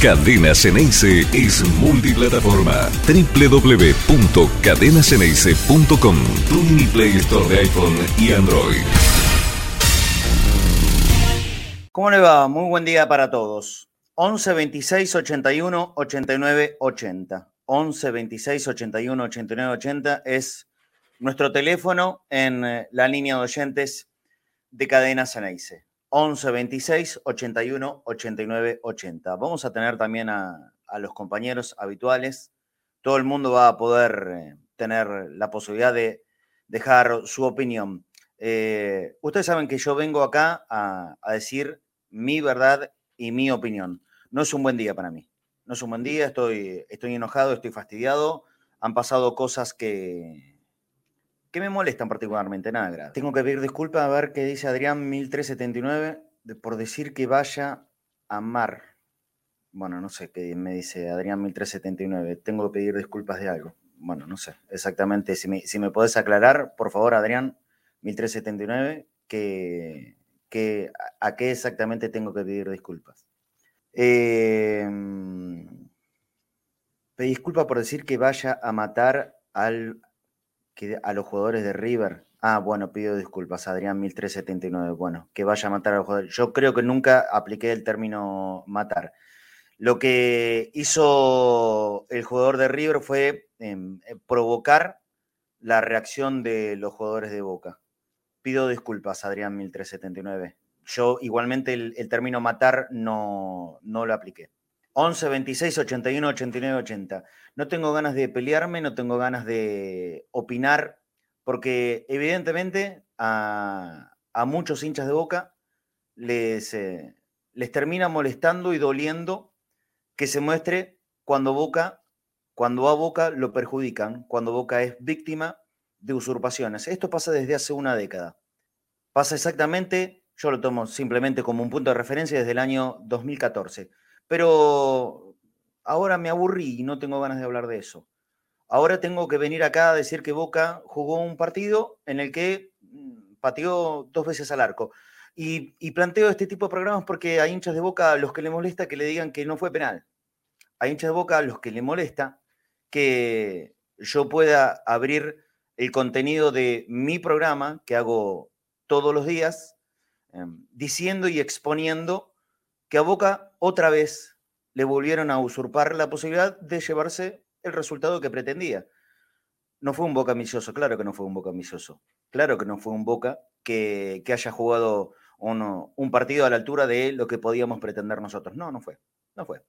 Cadena Ceneice es multiplataforma. www.cadenaceneice.com Tu mini Play Store de iPhone y Android. ¿Cómo le va? Muy buen día para todos. 11 26 81 89 80. 11 26 81 89 80 es nuestro teléfono en eh, la línea de oyentes de Cadena Ceneice. 11 26 81 89 80. Vamos a tener también a, los compañeros habituales. Todo el mundo va a poder eh, tener la posibilidad de dejar su opinión. Eh, ustedes saben que yo vengo acá a, decir mi verdad y mi opinión. No es un buen día para mí. No es un buen día, estoy, estoy enojado, estoy fastidiado. Han pasado cosas que, ¿Qué me molestan particularmente? Nada, Tengo que pedir disculpas a ver qué dice Adrián 1379 por decir que vaya a mar. Bueno, no sé qué me dice Adrián 1379. Tengo que pedir disculpas de algo. Bueno, no sé exactamente. Si me, si me podés aclarar, por favor, Adrián 1379, que, que, a qué exactamente tengo que pedir disculpas. Eh, pedí disculpas por decir que vaya a matar al, a los jugadores de River. Ah, bueno, pido disculpas, Adrián 1379. Bueno, que vaya a matar a los jugadores. Yo creo que nunca apliqué el término matar. Lo que hizo el jugador de River fue em, eh, provocar la reacción de los jugadores de Boca. Pido disculpas, Adrián 1379. Yo igualmente el, término matar no, no lo apliqué. 11 26 81 89 80. No tengo ganas de pelearme, no tengo ganas de opinar, porque evidentemente a, muchos hinchas de boca les, eh, les termina molestando y doliendo que se muestre cuando Boca, cuando a Boca lo perjudican, cuando Boca es víctima de usurpaciones. Esto pasa desde hace una década. Pasa exactamente, yo lo tomo simplemente como un punto de referencia desde el año 2014 pero ahora me aburrí y no tengo ganas de hablar de eso. Ahora tengo que venir acá a decir que Boca jugó un partido en el que mm, pateó dos veces al arco. Y, planteo este tipo de programas porque hay hinchas de Boca a los que le molesta que le digan que no fue penal. Hay hinchas de Boca a los que le molesta que yo pueda abrir el contenido de mi programa que hago todos los días, em, diciendo y exponiendo que a Boca otra vez le volvieron a usurpar la posibilidad de llevarse el resultado que pretendía. No fue un Boca ambicioso, claro que no fue un Boca ambicioso. Claro que no fue un Boca que, haya jugado un partido a la altura de lo que podíamos pretender nosotros. No, no fue. No fue.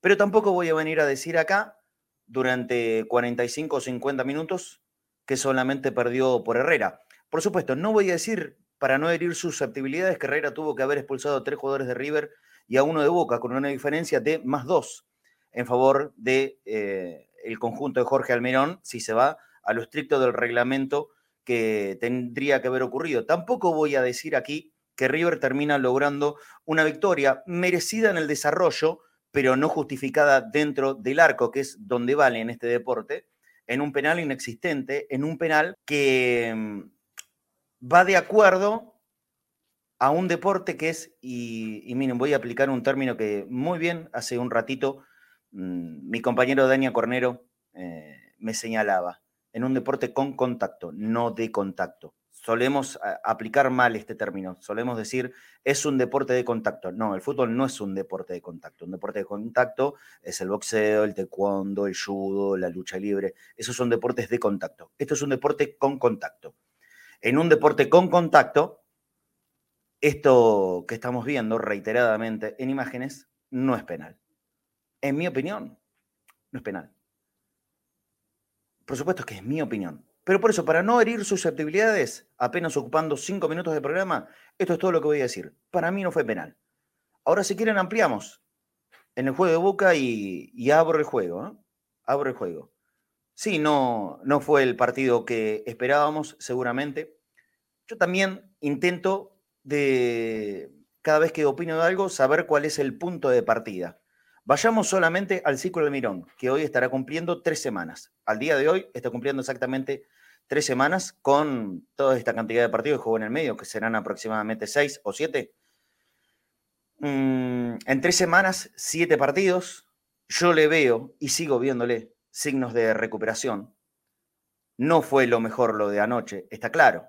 Pero tampoco voy a venir a decir acá, durante 45 o 50 minutos, que solamente perdió por Herrera. Por supuesto, no voy a decir, para no herir susceptibilidades, que Herrera tuvo que haber expulsado tres jugadores de River y a uno de Boca, con una diferencia de más dos en favor del de, eh, el conjunto de Jorge Almirón, si se va a lo estricto del reglamento que tendría que haber ocurrido. Tampoco voy a decir aquí que River termina logrando una victoria merecida en el desarrollo, pero no justificada dentro del arco, que es donde vale en este deporte, en un penal inexistente, en un penal que mm, va de acuerdo a un deporte que es, y, miren, voy a aplicar un término que muy bien hace un ratito mm, mi compañero Dania Cornero eh, me señalaba, en un deporte con contacto, no de contacto. Solemos aplicar mal este término, solemos decir es un deporte de contacto. No, el fútbol no es un deporte de contacto. Un deporte de contacto es el boxeo, el taekwondo, el judo, la lucha libre. Esos son deportes de contacto. Esto es un deporte con contacto. En un deporte con contacto, esto que estamos viendo reiteradamente en imágenes no es penal. En mi opinión, no es penal. Por supuesto que es mi opinión. Pero por eso, para no herir susceptibilidades, apenas ocupando cinco minutos de programa, esto es todo lo que voy a decir. Para mí no fue penal. Ahora, si quieren, ampliamos en el juego de boca y, abro el juego. ¿eh? Abro el juego. Sí, no, no fue el partido que esperábamos, seguramente. Yo también intento de cada vez que opino de algo, saber cuál es el punto de partida. Vayamos solamente al ciclo de Mirón, que hoy estará cumpliendo tres semanas. Al día de hoy está cumpliendo exactamente tres semanas con toda esta cantidad de partidos que jugó en el medio, que serán aproximadamente seis o siete. Mm, en tres semanas, siete partidos. Yo le veo y sigo viéndole signos de recuperación. No fue lo mejor lo de anoche, está claro.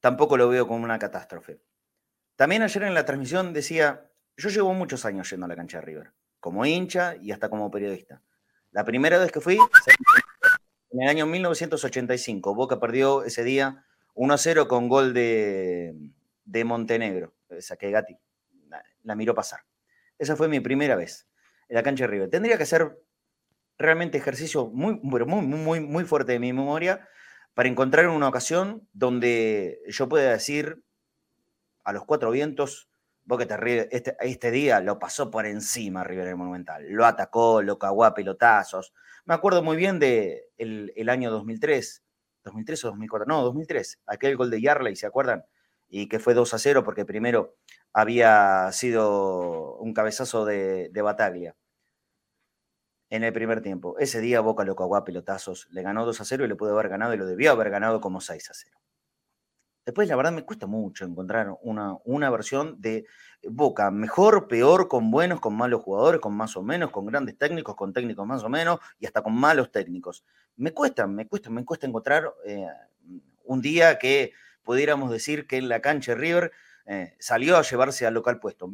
Tampoco lo veo como una catástrofe. También ayer en la transmisión decía, yo llevo muchos años yendo a la cancha de River, como hincha y hasta como periodista. La primera vez que fui, en el año 1985, Boca perdió ese día 1 0 con gol de, de Montenegro. Saqué Gatti, la, miró pasar. Esa fue mi primera vez en la cancha de River. Tendría que ser realmente ejercicio muy, muy, muy, muy fuerte de mi memoria para encontrar una ocasión donde yo pueda decir a los cuatro vientos, Boca este, este día lo pasó por encima River el Monumental, lo atacó, lo cagó a pelotazos. Me acuerdo muy bien de el, año 2003, 2003 o 2004, no, 2003, aquel gol de Yarley, ¿se acuerdan? Y que fue 2 a 0 porque primero había sido un cabezazo de, de Bataglia en el primer tiempo. Ese día Boca lo cagó a pelotazos, le ganó 2 a 0 y le pudo haber ganado y lo debió haber ganado como 6 a 0. Después, la verdad, me cuesta mucho encontrar una, una versión de Boca mejor, peor, con buenos, con malos jugadores, con más o menos, con grandes técnicos, con técnicos más o menos y hasta con malos técnicos. Me cuesta, me cuesta, me cuesta encontrar eh, un día que pudiéramos decir que en la cancha River eh, salió a llevarse al local puesto.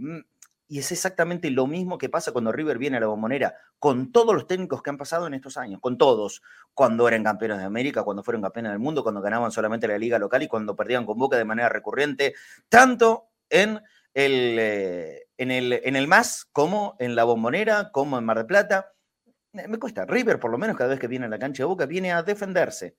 Y es exactamente lo mismo que pasa cuando River viene a la bombonera, con todos los técnicos que han pasado en estos años, con todos, cuando eran campeones de América, cuando fueron campeones del mundo, cuando ganaban solamente la liga local y cuando perdían con Boca de manera recurrente, tanto en el, eh, en el, en el MAS como en la bombonera, como en Mar del Plata. Me cuesta. River, por lo menos, cada vez que viene a la cancha de Boca, viene a defenderse.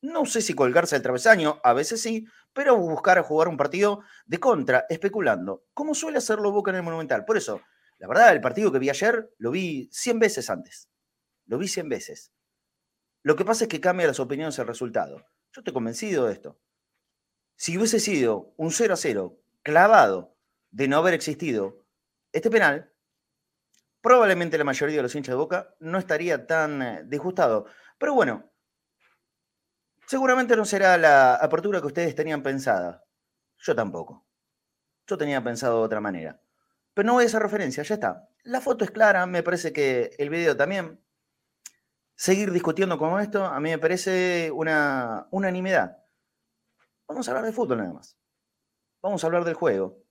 No sé si colgarse el travesaño, a veces sí, pero buscar jugar un partido de contra, especulando, como suele hacerlo Boca en el Monumental. Por eso, la verdad, el partido que vi ayer lo vi 100 veces antes. Lo vi 100 veces. Lo que pasa es que cambia las opiniones el resultado. Yo estoy convencido de esto. Si hubiese sido un 0 a 0 clavado de no haber existido este penal, probablemente la mayoría de los hinchas de Boca no estaría tan eh, disgustado. Pero bueno, Seguramente no será la apertura que ustedes tenían pensada. Yo tampoco. Yo tenía pensado de otra manera. Pero no voy a esa referencia, ya está. La foto es clara, me parece que el video también. Seguir discutiendo como esto, a mí me parece una unanimidad. Vamos a hablar de fútbol nada más. Vamos a hablar del juego.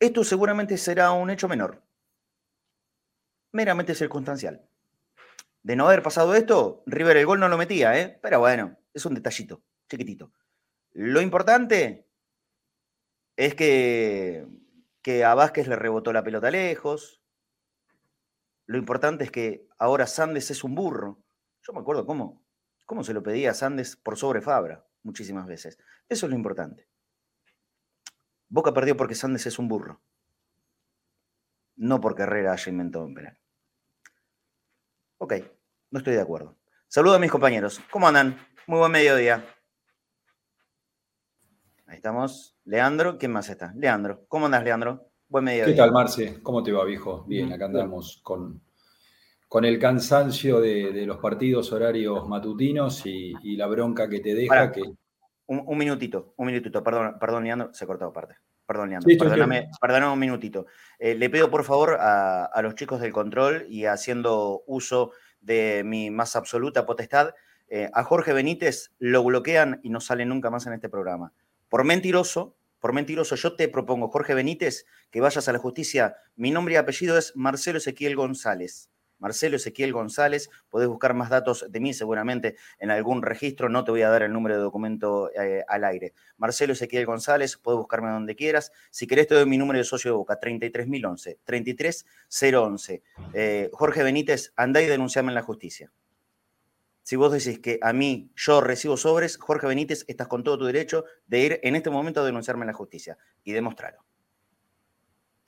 Esto seguramente será un hecho menor. Meramente circunstancial de no haber pasado esto, River el gol no lo metía, ¿eh? Pero bueno, es un detallito, chiquitito. Lo importante es que, que a Vázquez le rebotó la pelota lejos. Lo importante es que ahora Sandes es un burro. Yo me acuerdo cómo, cómo se lo pedía a Sandes por sobre Fabra muchísimas veces. Eso es lo importante. Boca perdió porque Sandes es un burro. No porque Herrera haya inventado un penal. Ok, no estoy de acuerdo. Saludos a mis compañeros. ¿Cómo andan? Muy buen mediodía. Ahí estamos. Leandro, ¿quién más está? Leandro. ¿Cómo andas, Leandro? Buen mediodía. ¿Qué tal, Marce? ¿Cómo te va, viejo? Bien, acá andamos con, con el cansancio de, los partidos horarios matutinos y, la bronca que te deja. que... Un, minutito, un minutito, perdón, perdón, Leandro, se cortó aparte. Perdón, Leandro. perdóname, perdóname, un minutito. Eh, le pido por favor a, los chicos del control y haciendo uso de mi más absoluta potestad, eh, a Jorge Benítez lo bloquean y no sale nunca más en este programa. Por mentiroso, por mentiroso, yo te propongo, Jorge Benítez, que vayas a la justicia. Mi nombre y apellido es Marcelo Ezequiel González. Marcelo Ezequiel González. Podés buscar más datos de mí seguramente en algún registro. No te voy a dar el número de documento eh, al aire. Marcelo Ezequiel González, podés buscarme donde quieras. Si querés, te doy mi número de socio de boca, 33011, 33011. Eh, Jorge Benítez, andá y denunciame en la justicia. Si vos decís que a mí yo recibo sobres, Jorge Benítez, estás con todo tu derecho de ir en este momento a denunciarme en la justicia y demostrarlo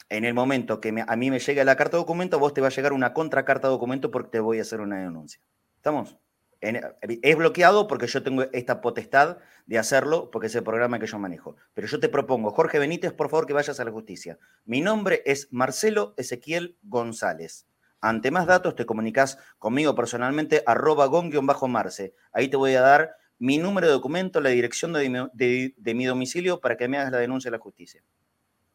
en el momento que a mí me llegue la carta de documento, vos te va a llegar una contracarta de documento porque te voy a hacer una denuncia. ¿Estamos? es bloqueado porque yo tengo esta potestad de hacerlo, porque es el programa que yo manejo. Pero yo te propongo, Jorge Benítez, por favor que vayas a la justicia. Mi nombre es Marcelo Ezequiel González. Ante más datos te comunicas conmigo personalmente, arroba gon-marce. Ahí te voy a dar mi número de documento, la dirección de mi domicilio para que me hagas la denuncia a la justicia.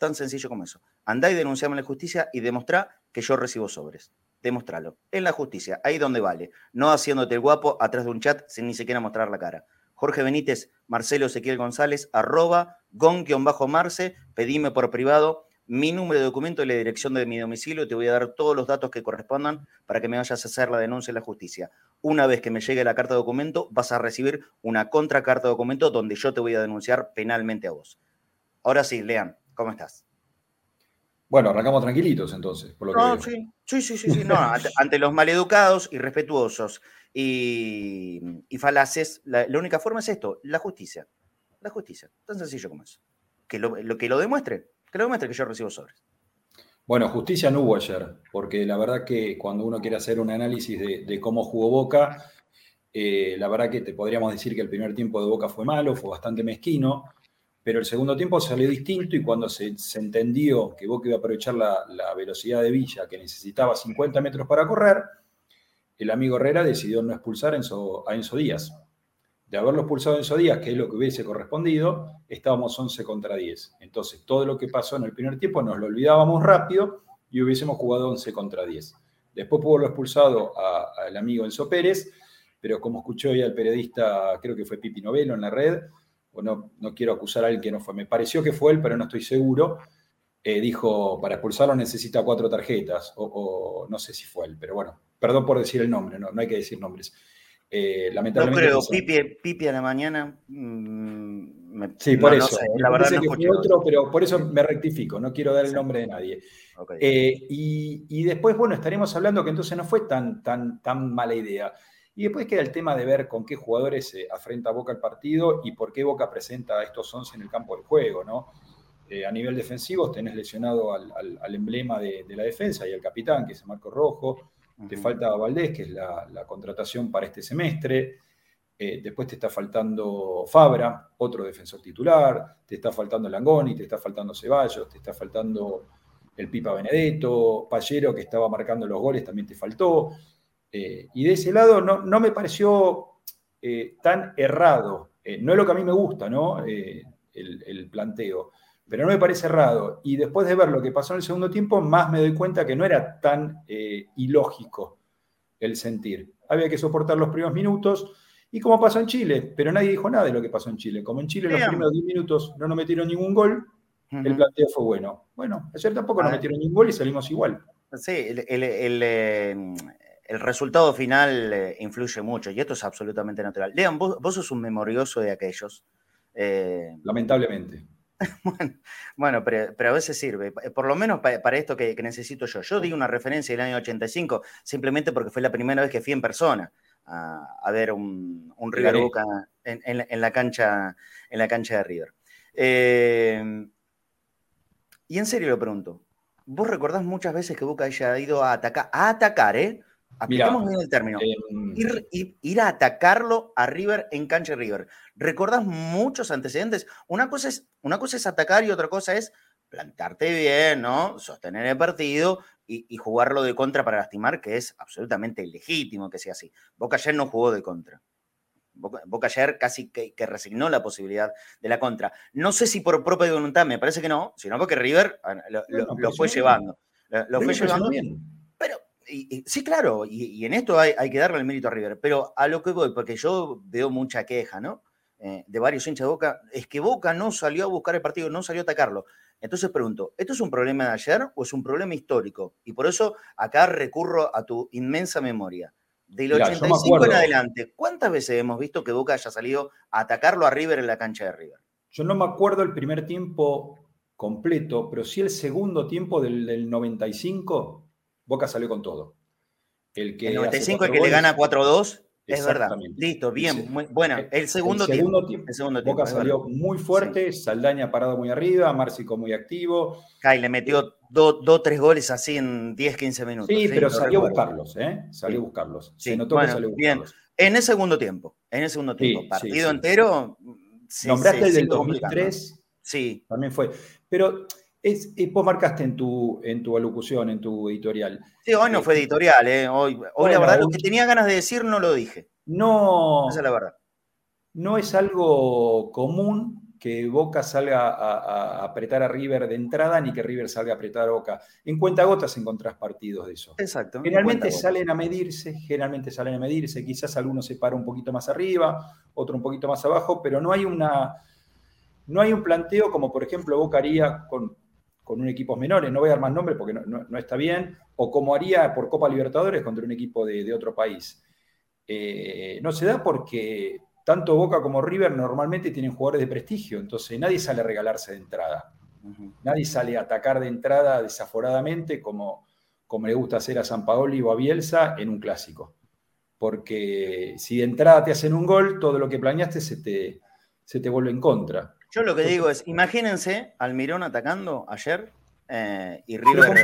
Tan sencillo como eso. Andá y denunciame en la justicia y demostrá que yo recibo sobres. Demostralo. En la justicia, ahí donde vale. No haciéndote el guapo atrás de un chat sin ni siquiera mostrar la cara. Jorge Benítez, Marcelo Ezequiel González, arroba, gon-marce, pedime por privado mi número de documento y la dirección de mi domicilio. Te voy a dar todos los datos que correspondan para que me vayas a hacer la denuncia en la justicia. Una vez que me llegue la carta de documento, vas a recibir una contracarta de documento donde yo te voy a denunciar penalmente a vos. Ahora sí, Lean, ¿cómo estás? Bueno, arrancamos tranquilitos entonces, por lo no, sí, sí, sí, sí, no, ante, los maleducados, irrespetuosos y, y falaces, la, única forma es esto, la justicia. La justicia, tan sencillo como eso. Que lo, que lo demuestre, que lo demuestre que yo recibo sobres. Bueno, justicia no hubo ayer, porque la verdad que cuando uno quiere hacer un análisis de, cómo jugó Boca, eh, la verdad que te podríamos decir que el primer tiempo de Boca fue malo, fue bastante mezquino pero el segundo tiempo salió distinto y cuando se, entendió que Boca iba a aprovechar la, velocidad de Villa, que necesitaba 50 metros para correr, el amigo Herrera decidió no expulsar a Enzo Díaz. De haberlo expulsado a Enzo Díaz, que es lo que hubiese correspondido, estábamos 11 contra 10. Entonces, todo lo que pasó en el primer tiempo nos lo olvidábamos rápido y hubiésemos jugado 11 contra 10. Después pudo lo expulsado al amigo Enzo Pérez, pero como escuchó hoy al periodista, creo que fue Pipi Novelo en la red, o no, no quiero acusar a alguien que no fue, me pareció que fue él, pero no estoy seguro, eh, dijo, para expulsarlo necesita cuatro tarjetas, o, no sé si fue él, pero bueno, perdón por decir el nombre, no, no hay que decir nombres. Eh, lamentablemente. No creo, Pipi, a la mañana. Mm, sí, por eso. la verdad no que otro, pero por eso me rectifico, no quiero dar el nombre de nadie. Eh, y, y, después, bueno, estaremos hablando que entonces no fue tan, tan, tan mala idea. Y después queda el tema de ver con qué jugadores se afrenta Boca el partido y por qué Boca presenta a estos 11 en el campo de juego, ¿no? Eh, a nivel defensivo tenés lesionado al, emblema de, la defensa y al capitán, que es Marco Rojo. Te falta Valdés, que es la, contratación para este semestre. Eh, después te está faltando Fabra, otro defensor titular. Te está faltando Langoni, te está faltando Ceballos, te está faltando el Pipa Benedetto. Pallero, que estaba marcando los goles, también te faltó. Eh, y de ese lado no, me pareció eh, tan errado. Eh, no es lo que a mí me gusta, ¿no? El, planteo. Pero no me parece errado. Y después de ver lo que pasó en el segundo tiempo, más me doy cuenta que no era tan ilógico el sentir. Había que soportar los primeros minutos. Y como pasó en Chile, pero nadie dijo nada de lo que pasó en Chile. Como en Chile los primeros 10 minutos no nos metieron ningún gol, el planteo fue bueno. Bueno, ayer tampoco nos metieron ningún gol y salimos igual. Sí, el, el resultado final eh, influye mucho y esto es absolutamente natural. Lean, vos, sos un memorioso de aquellos. Eh, Lamentablemente. bueno, pero, a veces sirve, por lo menos para, esto que, necesito yo. Yo di una referencia del año 85 simplemente porque fue la primera vez que fui en persona a, ver un, River Boca en, la cancha, en la cancha de River. Eh, y en serio lo pregunto, ¿vos recordás muchas veces que Boca haya ido a atacar, a atacar, ¿eh? Aplicamos bien el término. Em, ir, a atacarlo a River en cancha River. ¿Recordás muchos antecedentes? Una cosa, es, una cosa es atacar y otra cosa es plantarte bien, ¿no? Sostener el partido y, jugarlo de contra para lastimar, que es absolutamente legítimo que sea así. Boca ayer no jugó de contra. Boca, ayer casi que, resignó la posibilidad de la contra. No sé si por propia voluntad, me parece que no, sino porque River ah, lo, fue llevando. Lo, fue llevando. Bien sí, claro, y, en esto hay, que darle el mérito a River, pero a lo que voy, porque yo veo mucha queja, ¿no? Eh, de varios hinchas de Boca, es que Boca no salió a buscar el partido, no salió a atacarlo. Entonces pregunto, ¿esto es un problema de ayer o es un problema histórico? Y por eso acá recurro a tu inmensa memoria. Del 85 en adelante, ¿cuántas veces hemos visto que Boca haya salido a atacarlo a River en la cancha de River? Yo no me acuerdo el primer tiempo completo, pero sí el segundo tiempo del, del 95 Boca salió con todo. El, que el 95 el que le gana 4-2. Es verdad. Listo, bien. bueno, el segundo, tiempo, El segundo tiempo. Boca salió muy fuerte, Saldaña parado muy arriba, Márcico muy activo. Kai le metió dos, o tres goles así en 10, 15 minutos. Sí, pero salió a buscarlos, ¿eh? Salió a buscarlos. Se notó que salió a buscarlos. Bien. En el segundo tiempo, en el segundo tiempo. Partido entero. Nombraste el del 2003. Sí. También fue. Pero es, vos marcaste en tu, en tu alocución, en tu editorial. Sí, hoy no fue editorial, ¿eh? Hoy, la verdad, lo que tenía ganas de decir no lo dije. No. Esa es la verdad. No es algo común que Boca salga a, apretar a River de entrada ni que River salga a apretar a Boca. En cuenta gotas encontrás partidos de eso. Exacto. Generalmente salen a medirse, generalmente salen a medirse, quizás alguno se para un poquito más arriba, otro un poquito más abajo, pero no hay una no hay un planteo como por ejemplo Boca haría con, con un equipos menores, no voy a dar más nombres porque no, está bien, o como haría por Copa Libertadores contra un equipo de, otro país. Eh, no se da porque tanto Boca como River normalmente tienen jugadores de prestigio, entonces nadie sale a regalarse de entrada. Nadie sale a atacar de entrada desaforadamente como, como le gusta hacer a San Paoli o a Bielsa en un clásico. Porque si de entrada te hacen un gol, todo lo que planeaste se te, se te vuelve en contra. Yo lo que digo es, imagínense al Mirón atacando ayer eh, y River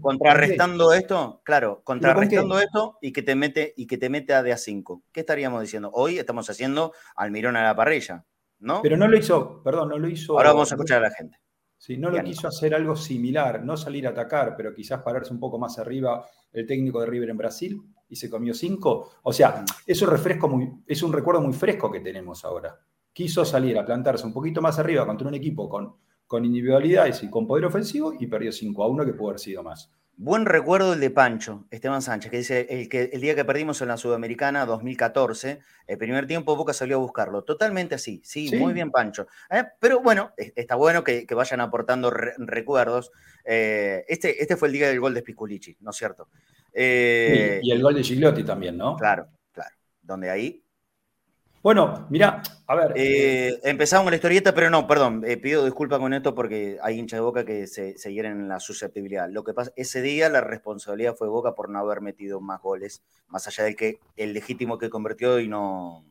contrarrestando esto, claro, contrarrestando esto y que te mete y que te mete a de a 5. ¿Qué estaríamos diciendo? Hoy estamos haciendo Almirón a la parrilla, ¿no? Pero no lo hizo, perdón, no lo hizo. Ahora vamos a escuchar a la gente. Sí, no lo quiso hacer algo similar, no salir a atacar, pero quizás pararse un poco más arriba el técnico de River en Brasil y se comió cinco. O sea, eso refresco muy, es un recuerdo muy fresco que tenemos ahora. Quiso salir a plantarse un poquito más arriba contra un equipo con con individualidades y con poder ofensivo y perdió 5 a 1 que pudo haber sido más. Buen recuerdo el de Pancho, Esteban Sánchez, que dice el, que, el día que perdimos en la Sudamericana 2014, el primer tiempo Boca salió a buscarlo. Totalmente así, sí, muy bien Pancho. Eh, pero bueno, está bueno que, vayan aportando recuerdos. Eh, este, este fue el día del gol de Spiculici, ¿no es cierto? Eh, y, el gol de Gigliotti también, ¿no? Claro, claro. Donde ahí bueno, mira, a ver. Eh, empezamos con la historieta, pero no, perdón, eh, pido disculpas con esto porque hay hinchas de Boca que se, se, hieren en la susceptibilidad. Lo que pasa, ese día la responsabilidad fue Boca por no haber metido más goles, más allá del que el legítimo que convirtió y no.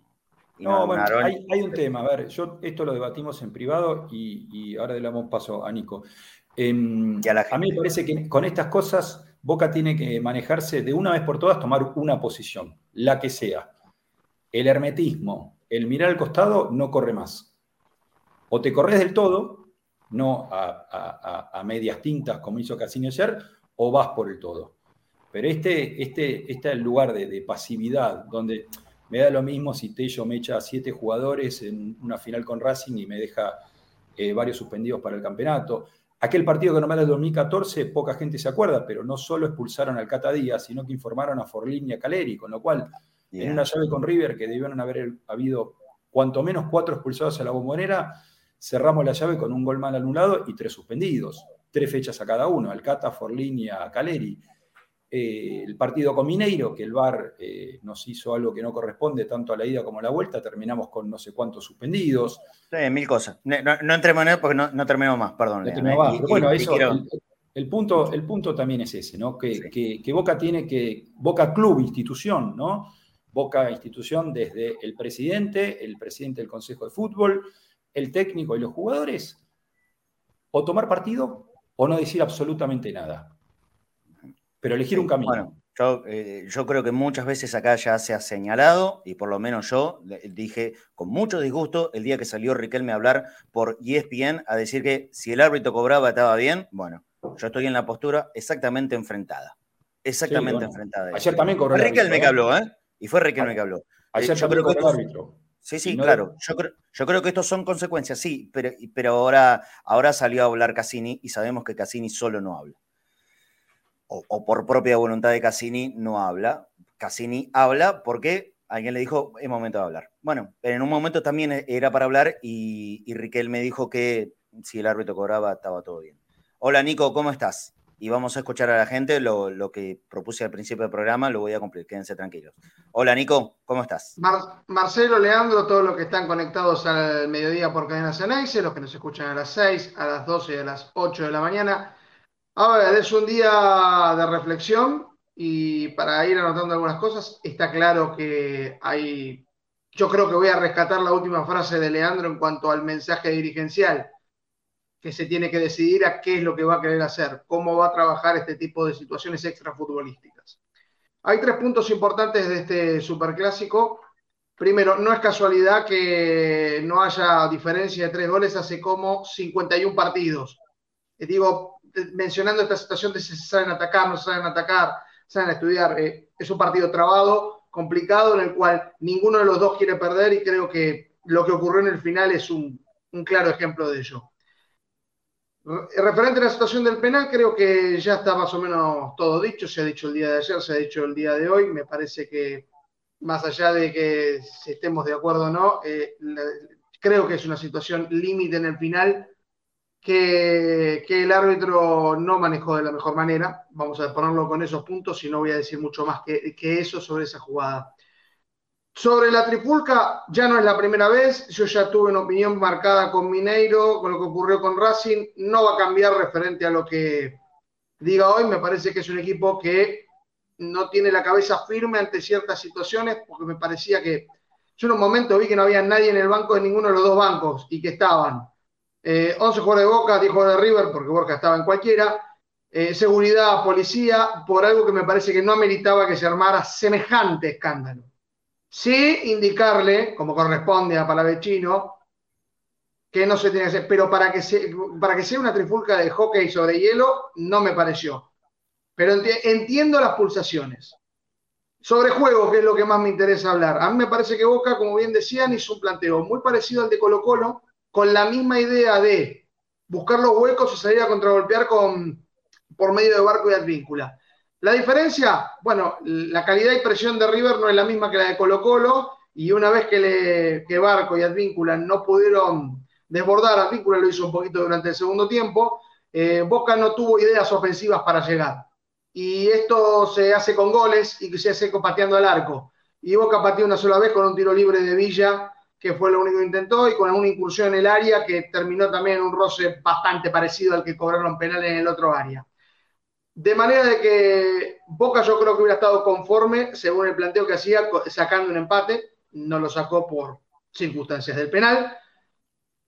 no, bueno, hay, un tema, a ver, yo esto lo debatimos en privado y, ahora le damos paso a Nico. Em, a, a mí me parece que con estas cosas Boca tiene que manejarse de una vez por todas, tomar una posición, la que sea el hermetismo, el mirar al costado, no corre más. O te corres del todo, no a, medias tintas como hizo Cassini ayer, o vas por el todo. Pero este, este, este es el lugar de, pasividad, donde me da lo mismo si Tello me echa a siete jugadores en una final con Racing y me deja eh, varios suspendidos para el campeonato. Aquel partido que no era el 2014, poca gente se acuerda, pero no solo expulsaron al Cata Díaz, sino que informaron a Forlín y a Caleri, con lo cual en una llave con River que debieron haber habido cuanto menos cuatro expulsados a la bombonera, cerramos la llave con un gol mal anulado y tres suspendidos, tres fechas a cada uno, Alcata, Forlín y a Caleri. Eh, el partido con Mineiro, que el VAR eh, nos hizo algo que no corresponde tanto a la ida como a la vuelta, terminamos con no sé cuántos suspendidos. Sí, mil cosas. No, entremos en él porque no, terminamos más, perdón. bueno, eso, el, punto, el punto también es ese, ¿no? Que, que, Boca tiene que, Boca Club, institución, ¿no? Boca institución desde el presidente, el presidente del Consejo de Fútbol, el técnico y los jugadores, o tomar partido o no decir absolutamente nada. Pero elegir un camino. Bueno, yo, eh, yo, creo que muchas veces acá ya se ha señalado, y por lo menos yo dije con mucho disgusto el día que salió Riquelme a hablar por ESPN a decir que si el árbitro cobraba estaba bien. Bueno, yo estoy en la postura exactamente enfrentada. Exactamente enfrentada. Ayer también cobró. Riquelme que ¿eh? habló, ¿eh? Y fue Riquelme que habló. Ayer yo creo que el árbitro. Sí, sí, claro. Yo creo, yo creo, que estos son consecuencias, sí, pero, pero ahora, ahora salió a hablar Cassini y sabemos que Cassini solo no habla. O, por propia voluntad de Cassini no habla. Cassini habla porque alguien le dijo, es momento de hablar. Bueno, pero en un momento también era para hablar y, y Riquelme dijo que si el árbitro cobraba estaba todo bien. Hola Nico, ¿cómo estás? Y vamos a escuchar a la gente. Lo, que propuse al principio del programa lo voy a cumplir, quédense tranquilos. Hola Nico, ¿cómo estás? Marcelo, Leandro, todos los que están conectados al mediodía por Cadena Ceneice, los que nos escuchan a las 6, a las 12 y a las 8 de la mañana. Ahora es un día de reflexión y para ir anotando algunas cosas, está claro que hay, yo creo que voy a rescatar la última frase de Leandro en cuanto al mensaje dirigencial que se tiene que decidir a qué es lo que va a querer hacer, cómo va a trabajar este tipo de situaciones extrafutbolísticas. Hay tres puntos importantes de este superclásico. Primero, no es casualidad que no haya diferencia de tres goles hace como 51 partidos. Eh, digo, mencionando esta situación de si se saben atacar, no se saben atacar, saben estudiar. Eh, es un partido trabado, complicado, en el cual ninguno de los dos quiere perder y creo que lo que ocurrió en el final es un claro ejemplo de ello. Referente a la situación del penal, creo que ya está más o menos todo dicho, se ha dicho el día de ayer, se ha dicho el día de hoy, me parece que más allá de que si estemos de acuerdo o no, eh, creo que es una situación límite en el final que, el árbitro no manejó de la mejor manera, vamos a ponerlo con esos puntos y no voy a decir mucho más que, que eso sobre esa jugada. Sobre la trifulca, ya no es la primera vez, yo ya tuve una opinión marcada con Mineiro, con lo que ocurrió con Racing, no va a cambiar referente a lo que diga hoy, me parece que es un equipo que no tiene la cabeza firme ante ciertas situaciones, porque me parecía que yo en un momento vi que no había nadie en el banco de ninguno de los dos bancos y que estaban. Eh, 11 jugadores de Boca, 10 jugadores de River, porque Boca estaba en cualquiera, eh, seguridad, policía, por algo que me parece que no ameritaba que se armara semejante escándalo. Sí indicarle, como corresponde a Palavecino, que no se tiene que hacer, pero para que, sea una trifulca de hockey sobre hielo, no me pareció. Pero entiendo las pulsaciones. Sobre juego, que es lo que más me interesa hablar. A mí me parece que Boca, como bien decían, hizo un planteo muy parecido al de Colo Colo, con la misma idea de buscar los huecos y salir a contragolpear con, por medio de Barco y Advíncula. La diferencia, bueno, la calidad y presión de River no es la misma que la de Colo Colo, y una vez que, le, Barco y Advíncula no pudieron desbordar, Advíncula lo hizo un poquito durante el segundo tiempo, eh, Boca no tuvo ideas ofensivas para llegar. Y esto se hace con goles y se hace pateando al arco. Y Boca pateó una sola vez con un tiro libre de Villa, que fue lo único que intentó, y con una incursión en el área que terminó también en un roce bastante parecido al que cobraron penal en el otro área. De manera de que Boca yo creo que hubiera estado conforme, según el planteo que hacía, sacando un empate. No lo sacó por circunstancias del penal.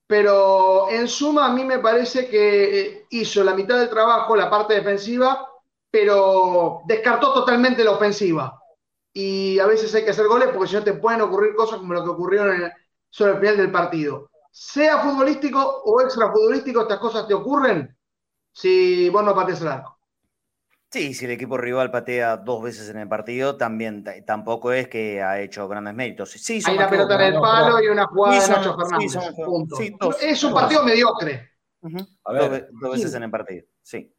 Pero en suma, a mí me parece que eh, hizo la mitad del trabajo, la parte defensiva, pero descartó totalmente la ofensiva. Y a veces hay que hacer goles porque si no te pueden ocurrir cosas como lo que ocurrió sobre el final del partido. Sea futbolístico o extrafutbolístico, estas cosas te ocurren si vos no pateas el arco. Sí, si el equipo rival patea dos veces en el partido, también tampoco es que ha hecho grandes méritos. Sí, Hay una pelota en el palo y una jugada de Nacho Fernández. es un partido mediocre. A ver, dos, veces en el partido, sí.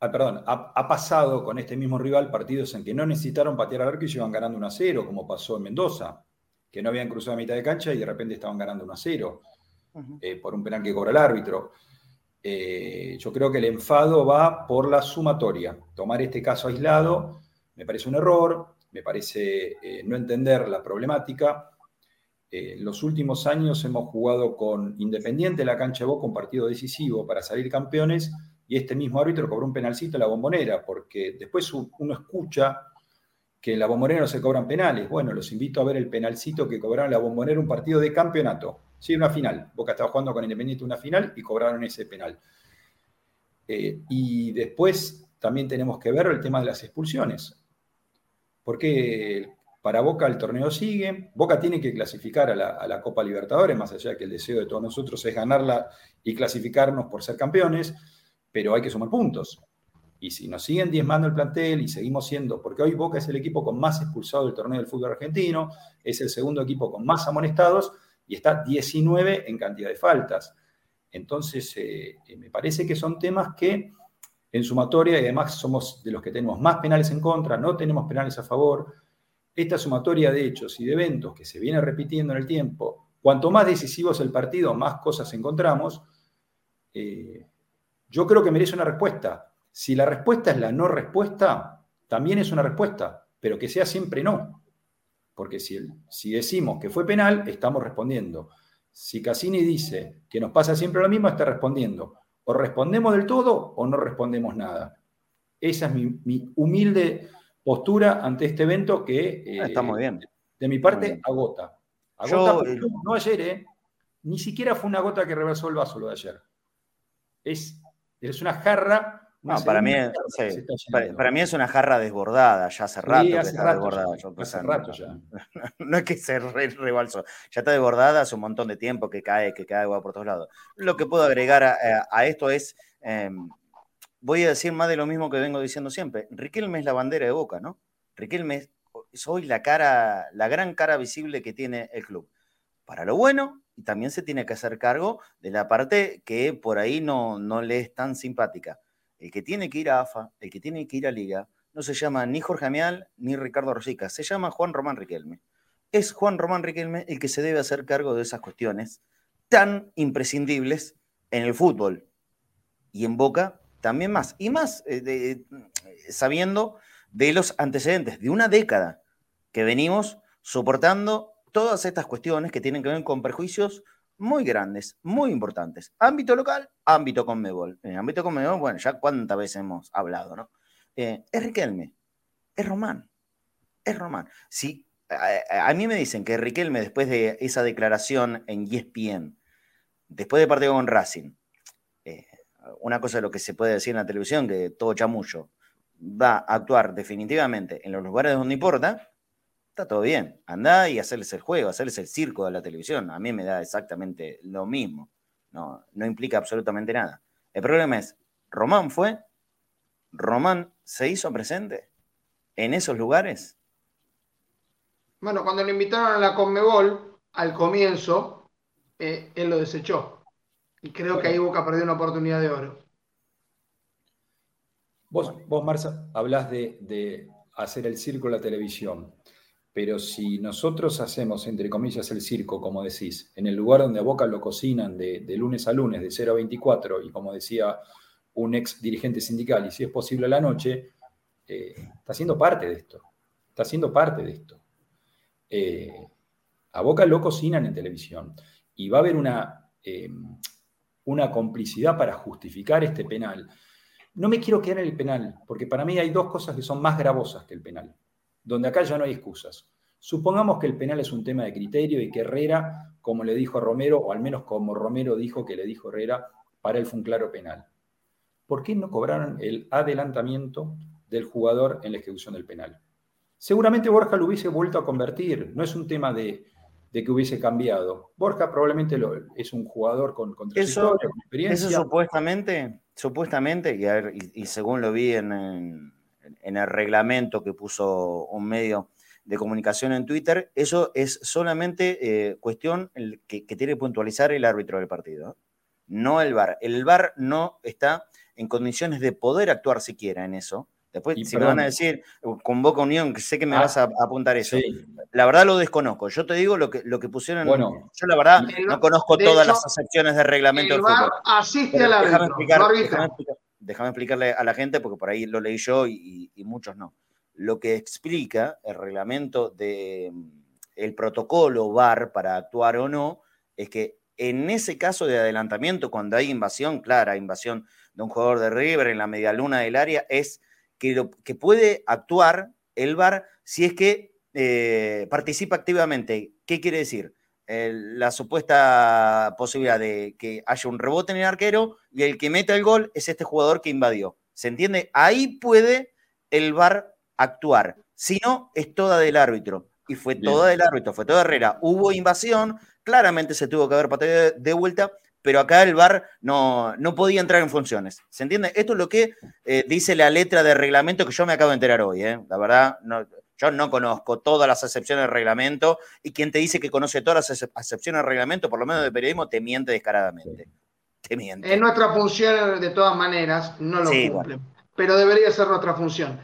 Ah, perdón, ha, pasado con este mismo rival partidos en que no necesitaron patear al arco y iban ganando 1 a 0, como pasó en Mendoza, que no habían cruzado a mitad de cancha y de repente estaban ganando 1 a 0 eh, por un penal que cobra el árbitro. Eh, yo creo que el enfado va por la sumatoria. Tomar este caso aislado me parece un error, me parece eh, no entender la problemática. Eh, los últimos años hemos jugado con Independiente la cancha de Boca, un partido decisivo para salir campeones, y este mismo árbitro cobró un penalcito en la bombonera, porque después uno escucha que en la bombonera no se cobran penales. Bueno, los invito a ver el penalcito que cobraron en la bombonera un partido de campeonato. Sí, una final. Boca estaba jugando con Independiente una final y cobraron ese penal. Eh, y después también tenemos que ver el tema de las expulsiones. Porque para Boca el torneo sigue. Boca tiene que clasificar a la, Copa Libertadores, más allá de que el deseo de todos nosotros es ganarla y clasificarnos por ser campeones, pero hay que sumar puntos. Y si nos siguen diezmando el plantel y seguimos siendo, porque hoy Boca es el equipo con más expulsados del torneo del fútbol argentino, es el segundo equipo con más amonestados, y está 19 en cantidad de faltas. Entonces, eh, eh, me parece que son temas que en sumatoria, y además somos de los que tenemos más penales en contra, no tenemos penales a favor, esta sumatoria de hechos y de eventos que se viene repitiendo en el tiempo, cuanto más decisivo es el partido, más cosas encontramos, eh, yo creo que merece una respuesta. Si la respuesta es la no respuesta, también es una respuesta, pero que sea siempre no. Porque si, si decimos que fue penal, estamos respondiendo. Si Cassini dice que nos pasa siempre lo mismo, está respondiendo. O respondemos del todo o no respondemos nada. Esa es mi, humilde postura ante este evento que ah, está muy bien. De, mi parte agota. Agota, eh, no ayer, ¿eh? Ni siquiera fue una gota que reversó el vaso lo de ayer. Es, es una jarra no, para mí, para, mí es una jarra desbordada, ya hace rato que está desbordada. hace rato ya. no es que se rebalsó, ya está desbordada hace un montón de tiempo que cae, que cae agua por todos lados. Lo que puedo agregar a, esto es, em, voy a decir más de lo mismo que vengo diciendo siempre. Riquelme es la bandera de Boca, ¿no? Riquelme es hoy la cara, la gran cara visible que tiene el club. Para lo bueno y también se tiene que hacer cargo de la parte que por ahí no, no le es tan simpática. El que tiene que ir a AFA, el que tiene que ir a Liga, no se llama ni Jorge Amial ni Ricardo Rosica, se llama Juan Román Riquelme. Es Juan Román Riquelme el que se debe hacer cargo de esas cuestiones tan imprescindibles en el fútbol y en Boca también más. Y más eh, sabiendo de los antecedentes de una década que venimos soportando todas estas cuestiones que tienen que ver con perjuicios muy grandes, muy importantes. Ámbito local, ámbito Conmebol. En ámbito Conmebol, bueno, ya cuántas veces hemos hablado, ¿no? Eh, es Riquelme, es Román, es Román. Si a, mí me dicen que Riquelme, después de esa declaración en ESPN, después de partido con Racing, eh, una cosa de lo que se puede decir en la televisión, que todo chamullo, va a actuar definitivamente en los lugares donde importa, está todo bien. Andá y hacerles el juego, hacerles el circo de la televisión. A mí me da exactamente lo mismo. No, no implica absolutamente nada. El problema es, Román fue, Román se hizo presente en esos lugares. Bueno, cuando le invitaron a la Conmebol, al comienzo, eh, él lo desechó. Y creo que ahí Boca perdió una oportunidad de oro. Vos, vos Marza, hablas de, de hacer el circo en la televisión. Pero si nosotros hacemos, entre comillas, el circo, como decís, en el lugar donde a Boca lo cocinan de, lunes a lunes, de 0 a 24, y como decía un ex dirigente sindical, y si es posible a la noche, eh, está siendo parte de esto. Está siendo parte de esto. Eh, a Boca lo cocinan en televisión. Y va a haber una, eh, una complicidad para justificar este penal. No me quiero quedar en el penal, porque para mí hay dos cosas que son más gravosas que el penal donde acá ya no hay excusas. Supongamos que el penal es un tema de criterio y que Herrera, como le dijo Romero, o al menos como Romero dijo que le dijo Herrera, para él fue un claro penal. ¿Por qué no cobraron el adelantamiento del jugador en la ejecución del penal? Seguramente Borja lo hubiese vuelto a convertir, no es un tema de, que hubiese cambiado. Borja probablemente es un jugador con, con eso, experiencia. Eso supuestamente, supuestamente, y, según lo vi en en el reglamento que puso un medio de comunicación en Twitter, eso es solamente eh, cuestión que, tiene que puntualizar el árbitro del partido, no el VAR. El VAR no está en condiciones de poder actuar siquiera en eso. Después, si me van a decir, con Boca Unión, que sé que me ah, vas a, apuntar eso. La verdad lo desconozco. Yo te digo lo que, lo que pusieron. Bueno, yo la verdad no conozco todas las excepciones de reglamento. El VAR asiste al árbitro déjame explicarle a la gente, porque por ahí lo leí yo y, muchos no. Lo que explica el reglamento de el protocolo VAR para actuar o no, es que en ese caso de adelantamiento, cuando hay invasión, clara, invasión de un jugador de River en la media luna del área, es que, lo, que puede actuar el VAR si es que eh, participa activamente. ¿Qué quiere decir? La supuesta posibilidad de que haya un rebote en el arquero y el que meta el gol es este jugador que invadió. ¿Se entiende? Ahí puede el VAR actuar. Si no, es toda del árbitro. Y fue toda del árbitro, fue toda Herrera. Hubo invasión, claramente se tuvo que haber pateado de, vuelta, pero acá el VAR no, no podía entrar en funciones. ¿Se entiende? Esto es lo que eh, dice la letra de reglamento que yo me acabo de enterar hoy. ¿eh? La verdad, no, yo no conozco todas las excepciones del reglamento y quien te dice que conoce todas las excepciones del reglamento, por lo menos de periodismo, te miente descaradamente. Te miente. En nuestra función, de todas maneras, no lo cumple. Pero debería ser nuestra función.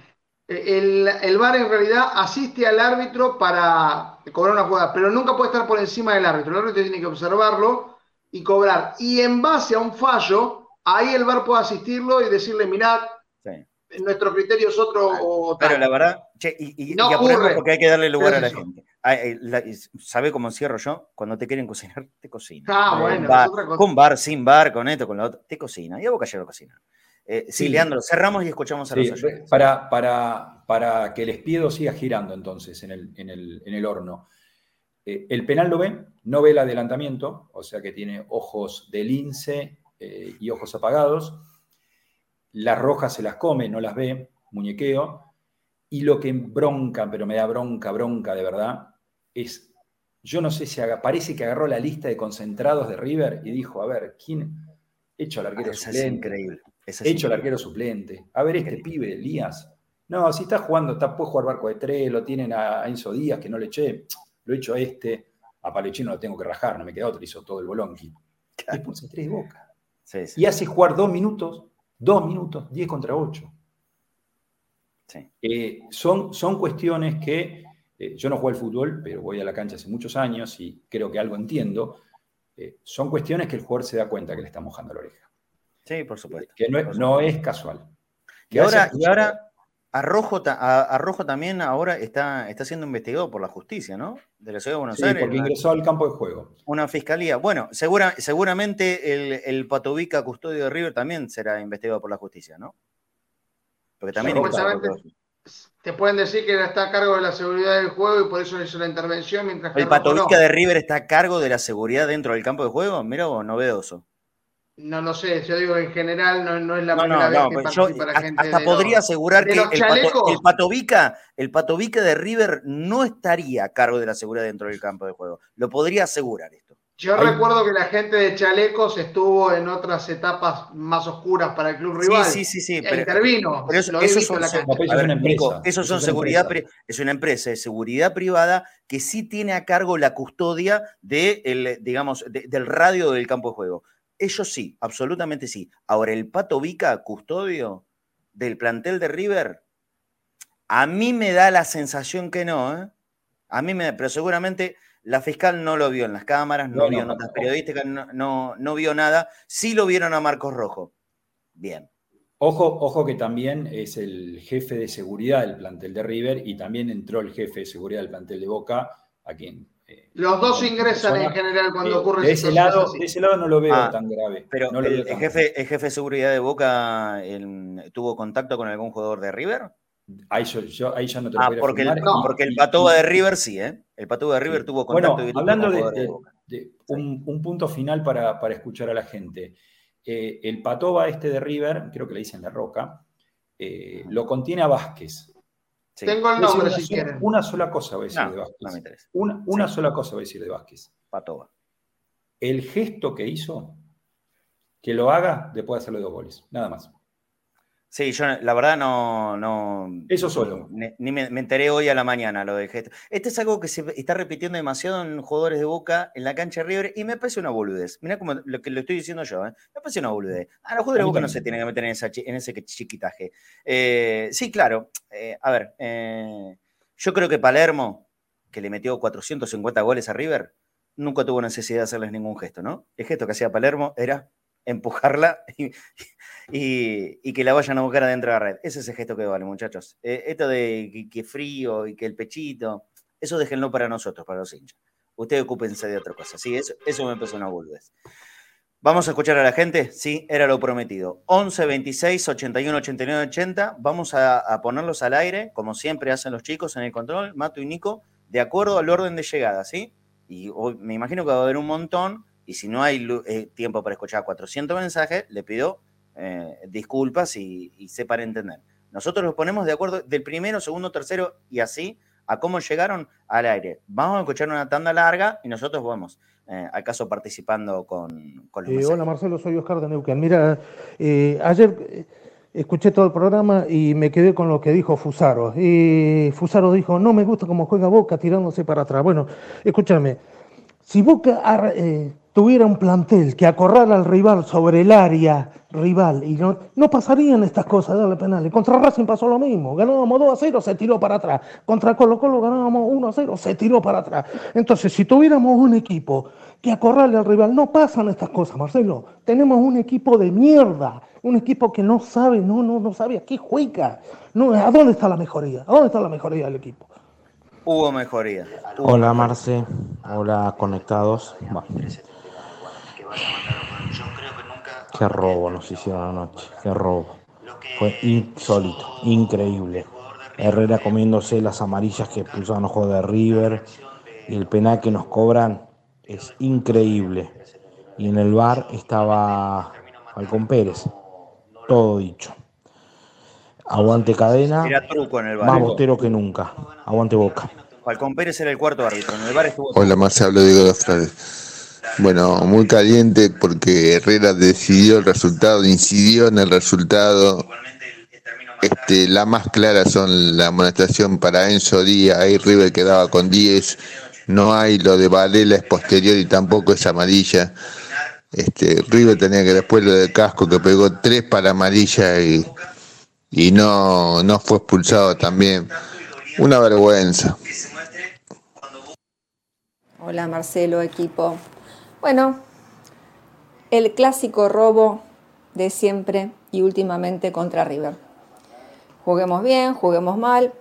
E, el, el VAR en realidad asiste al árbitro para cobrar una jugada, pero nunca puede estar por encima del árbitro. El árbitro tiene que observarlo y cobrar. Y en base a un fallo, ahí el VAR puede asistirlo y decirle, mirad, nuestro criterio es otro. Pero la verdad, y, no porque hay que darle lugar a la gente. Eh, ¿Sabe cómo cierro yo? Cuando te quieren cocinar, te cocina. Ah, bueno, con bar, sin bar, con esto, con lo otro, te cocina. Y a Boca ya lo cocina. Eh, sí, Leandro, cerramos y escuchamos a los oyentes. Para, para, para que el espiedo siga girando entonces en el, en el, en el horno. Eh, el penal lo ve, no ve el adelantamiento, o sea que tiene ojos de lince y ojos apagados las rojas se las come, no las ve, muñequeo. Y lo que bronca, pero me da bronca, bronca de verdad, es, yo no sé si parece que agarró la lista de concentrados de River y dijo, a ver, ¿quién? Hecho al arquero ah, suplente. Es increíble. hecho al arquero suplente. A ver, este pibe, Elías. No, si está jugando, está, puede jugar barco de tres, lo tienen a, Enzo Díaz, que no le eché, lo he hecho a este. a Palechino lo tengo que rajar, no me queda otro, hizo todo el bolonqui. Después tres de boca. Y hace jugar dos minutos, dos minutos, diez contra ocho. Eh, son, son cuestiones que eh, yo no juego al fútbol, pero voy a la cancha hace muchos años y creo que algo entiendo. Eh, son cuestiones que el jugador se da cuenta que le está mojando la oreja. Sí, por supuesto. Que no, es, casual. Y ahora, y ahora Arrojo, Arrojo también ahora está, está siendo investigado por la justicia, ¿no? De la ciudad de Buenos sí, Aires. porque ingresó al campo de juego. Una fiscalía. Bueno, segura, seguramente el, el Patovica custodio de River también será investigado por la justicia, ¿no? Porque también te pueden decir que está a cargo de la seguridad del juego y por eso hizo la intervención mientras ¿El Patovica de River está a cargo de la seguridad dentro del campo de juego? Mira vos, novedoso. No lo sé, yo digo en general no, es la primera vez que pues participa la gente. Hasta podría asegurar que el, Patovica, el Patovica de River no estaría a cargo de la seguridad dentro del campo de juego. Lo podría asegurar esto. Yo recuerdo que la gente de Chalecos estuvo en otras etapas más oscuras para el club rival. Sí, sí, sí. Pero, intervino. Pero eso, son, eso son seguridad, es una empresa de seguridad privada que sí tiene a cargo la custodia de el, digamos, del radio del campo de juego. Ellos sí, absolutamente sí. Ahora, el Pato Vica, custodio del plantel de River, a mí me da la sensación que no, ¿eh? A mí me pero seguramente la fiscal no lo vio en las cámaras, no, vio notas periodísticas, no, no, vio nada. Sí lo vieron a Marcos Rojo. Bien. Ojo, ojo que también es el jefe de seguridad del plantel de River y también entró el jefe de seguridad del plantel de Boca, a quien... Los dos ingresan en general cuando eh, ocurre de ese lado De ese lado no lo veo ah, tan grave. Pero el, jefe, el jefe de seguridad de Boca tuvo contacto con algún jugador de River. Ahí, yo, ahí ya no te lo ah, porque, el, porque el Patoba de River sí, ¿eh? El Patoba de River tuvo contacto. Bueno, hablando de, un, punto final para, escuchar a la gente. Eh, el Patoba este de River, creo que le dicen La Roca, eh, lo contiene a Vázquez. Tengo el nombre si quieren. Una sola cosa voy a decir de Vázquez. una, una sola cosa voy a decir de Vázquez. Patoba. El gesto que hizo, que lo haga después de hacerle dos goles. Nada más. Sí, yo la verdad no. no Eso solo. Ni, me, enteré hoy a la mañana lo gesto. Este es algo que se está repitiendo demasiado en jugadores de boca en la cancha de River y me parece una boludez. Mira como lo que lo estoy diciendo yo, ¿eh? me parece una boludez. Ah, los jugadores de boca no se tienen que meter en, esa, en ese chiquitaje. Eh, sí, claro. Eh, a ver, yo creo que Palermo, que le metió 450 goles a River, nunca tuvo necesidad de hacerles ningún gesto, ¿no? El gesto que hacía Palermo era empujarla y, que la vayan a buscar adentro de la red. Ese es el gesto que vale, muchachos. Eh, esto de que, frío y que el pechito, eso déjenlo para nosotros, para los hinchas. Ustedes ocúpense de otra cosa. Sí, eso, eso me empezó una boludez. Vamos a escuchar a la gente. Sí, era lo prometido. 11 26 81 89 80. Vamos a, ponerlos al aire, como siempre hacen los chicos en el control, Mato y Nico, de acuerdo al orden de llegada, ¿sí? Y me imagino que va a haber un montón y si no hay eh, tiempo para escuchar 400 mensajes, le pido eh, disculpas y, y para entender. Nosotros los ponemos de acuerdo del primero, segundo, tercero y así a cómo llegaron al aire. Vamos a escuchar una tanda larga y nosotros vamos, eh, acaso participando con, con los Hola Marcelo, soy Oscar de Neuquén. Mira, ayer escuché todo el programa y me quedé con lo que dijo Fusaro. Y Fusaro dijo, no me gusta cómo juega Boca tirándose para atrás. Bueno, escúchame, si Boca tuviera un plantel que acorrala al rival sobre el área rival y no, no pasarían estas cosas de darle penales. Contra Racing pasó lo mismo, ganábamos 2 a 0, se tiró para atrás. Contra Colo Colo ganábamos 1 a 0, se tiró para atrás. Entonces, si tuviéramos un equipo que acorrale al rival, no pasan estas cosas, Marcelo. Tenemos un equipo de mierda, un equipo que no sabe, no, no, no sabe a qué juega. No, ¿A dónde está la mejoría? ¿A dónde está la mejoría del equipo? Hubo mejoría. Hola Marce, hola conectados. Qué robo nos hicieron anoche, qué robo. Fue insólito, increíble. Herrera comiéndose las amarillas que expulsaron los juegos de River y el penal que nos cobran es increíble. Y en el bar estaba Falcón Pérez, todo dicho. Aguante cadena, más botero que nunca. Aguante boca. Falcón Pérez era el cuarto árbitro. En el bar estuvo. Hola, Marcelo Diego de bueno, muy caliente porque Herrera decidió el resultado, incidió en el resultado. Este, la más clara son la amonestación para Enzo Díaz, ahí River quedaba con 10, no hay lo de Varela es posterior y tampoco es amarilla. Este, River tenía que después lo de casco que pegó tres para amarilla y, y no, no fue expulsado también. Una vergüenza. Hola Marcelo, equipo. Bueno, el clásico robo de siempre y últimamente contra River. Juguemos bien, juguemos mal,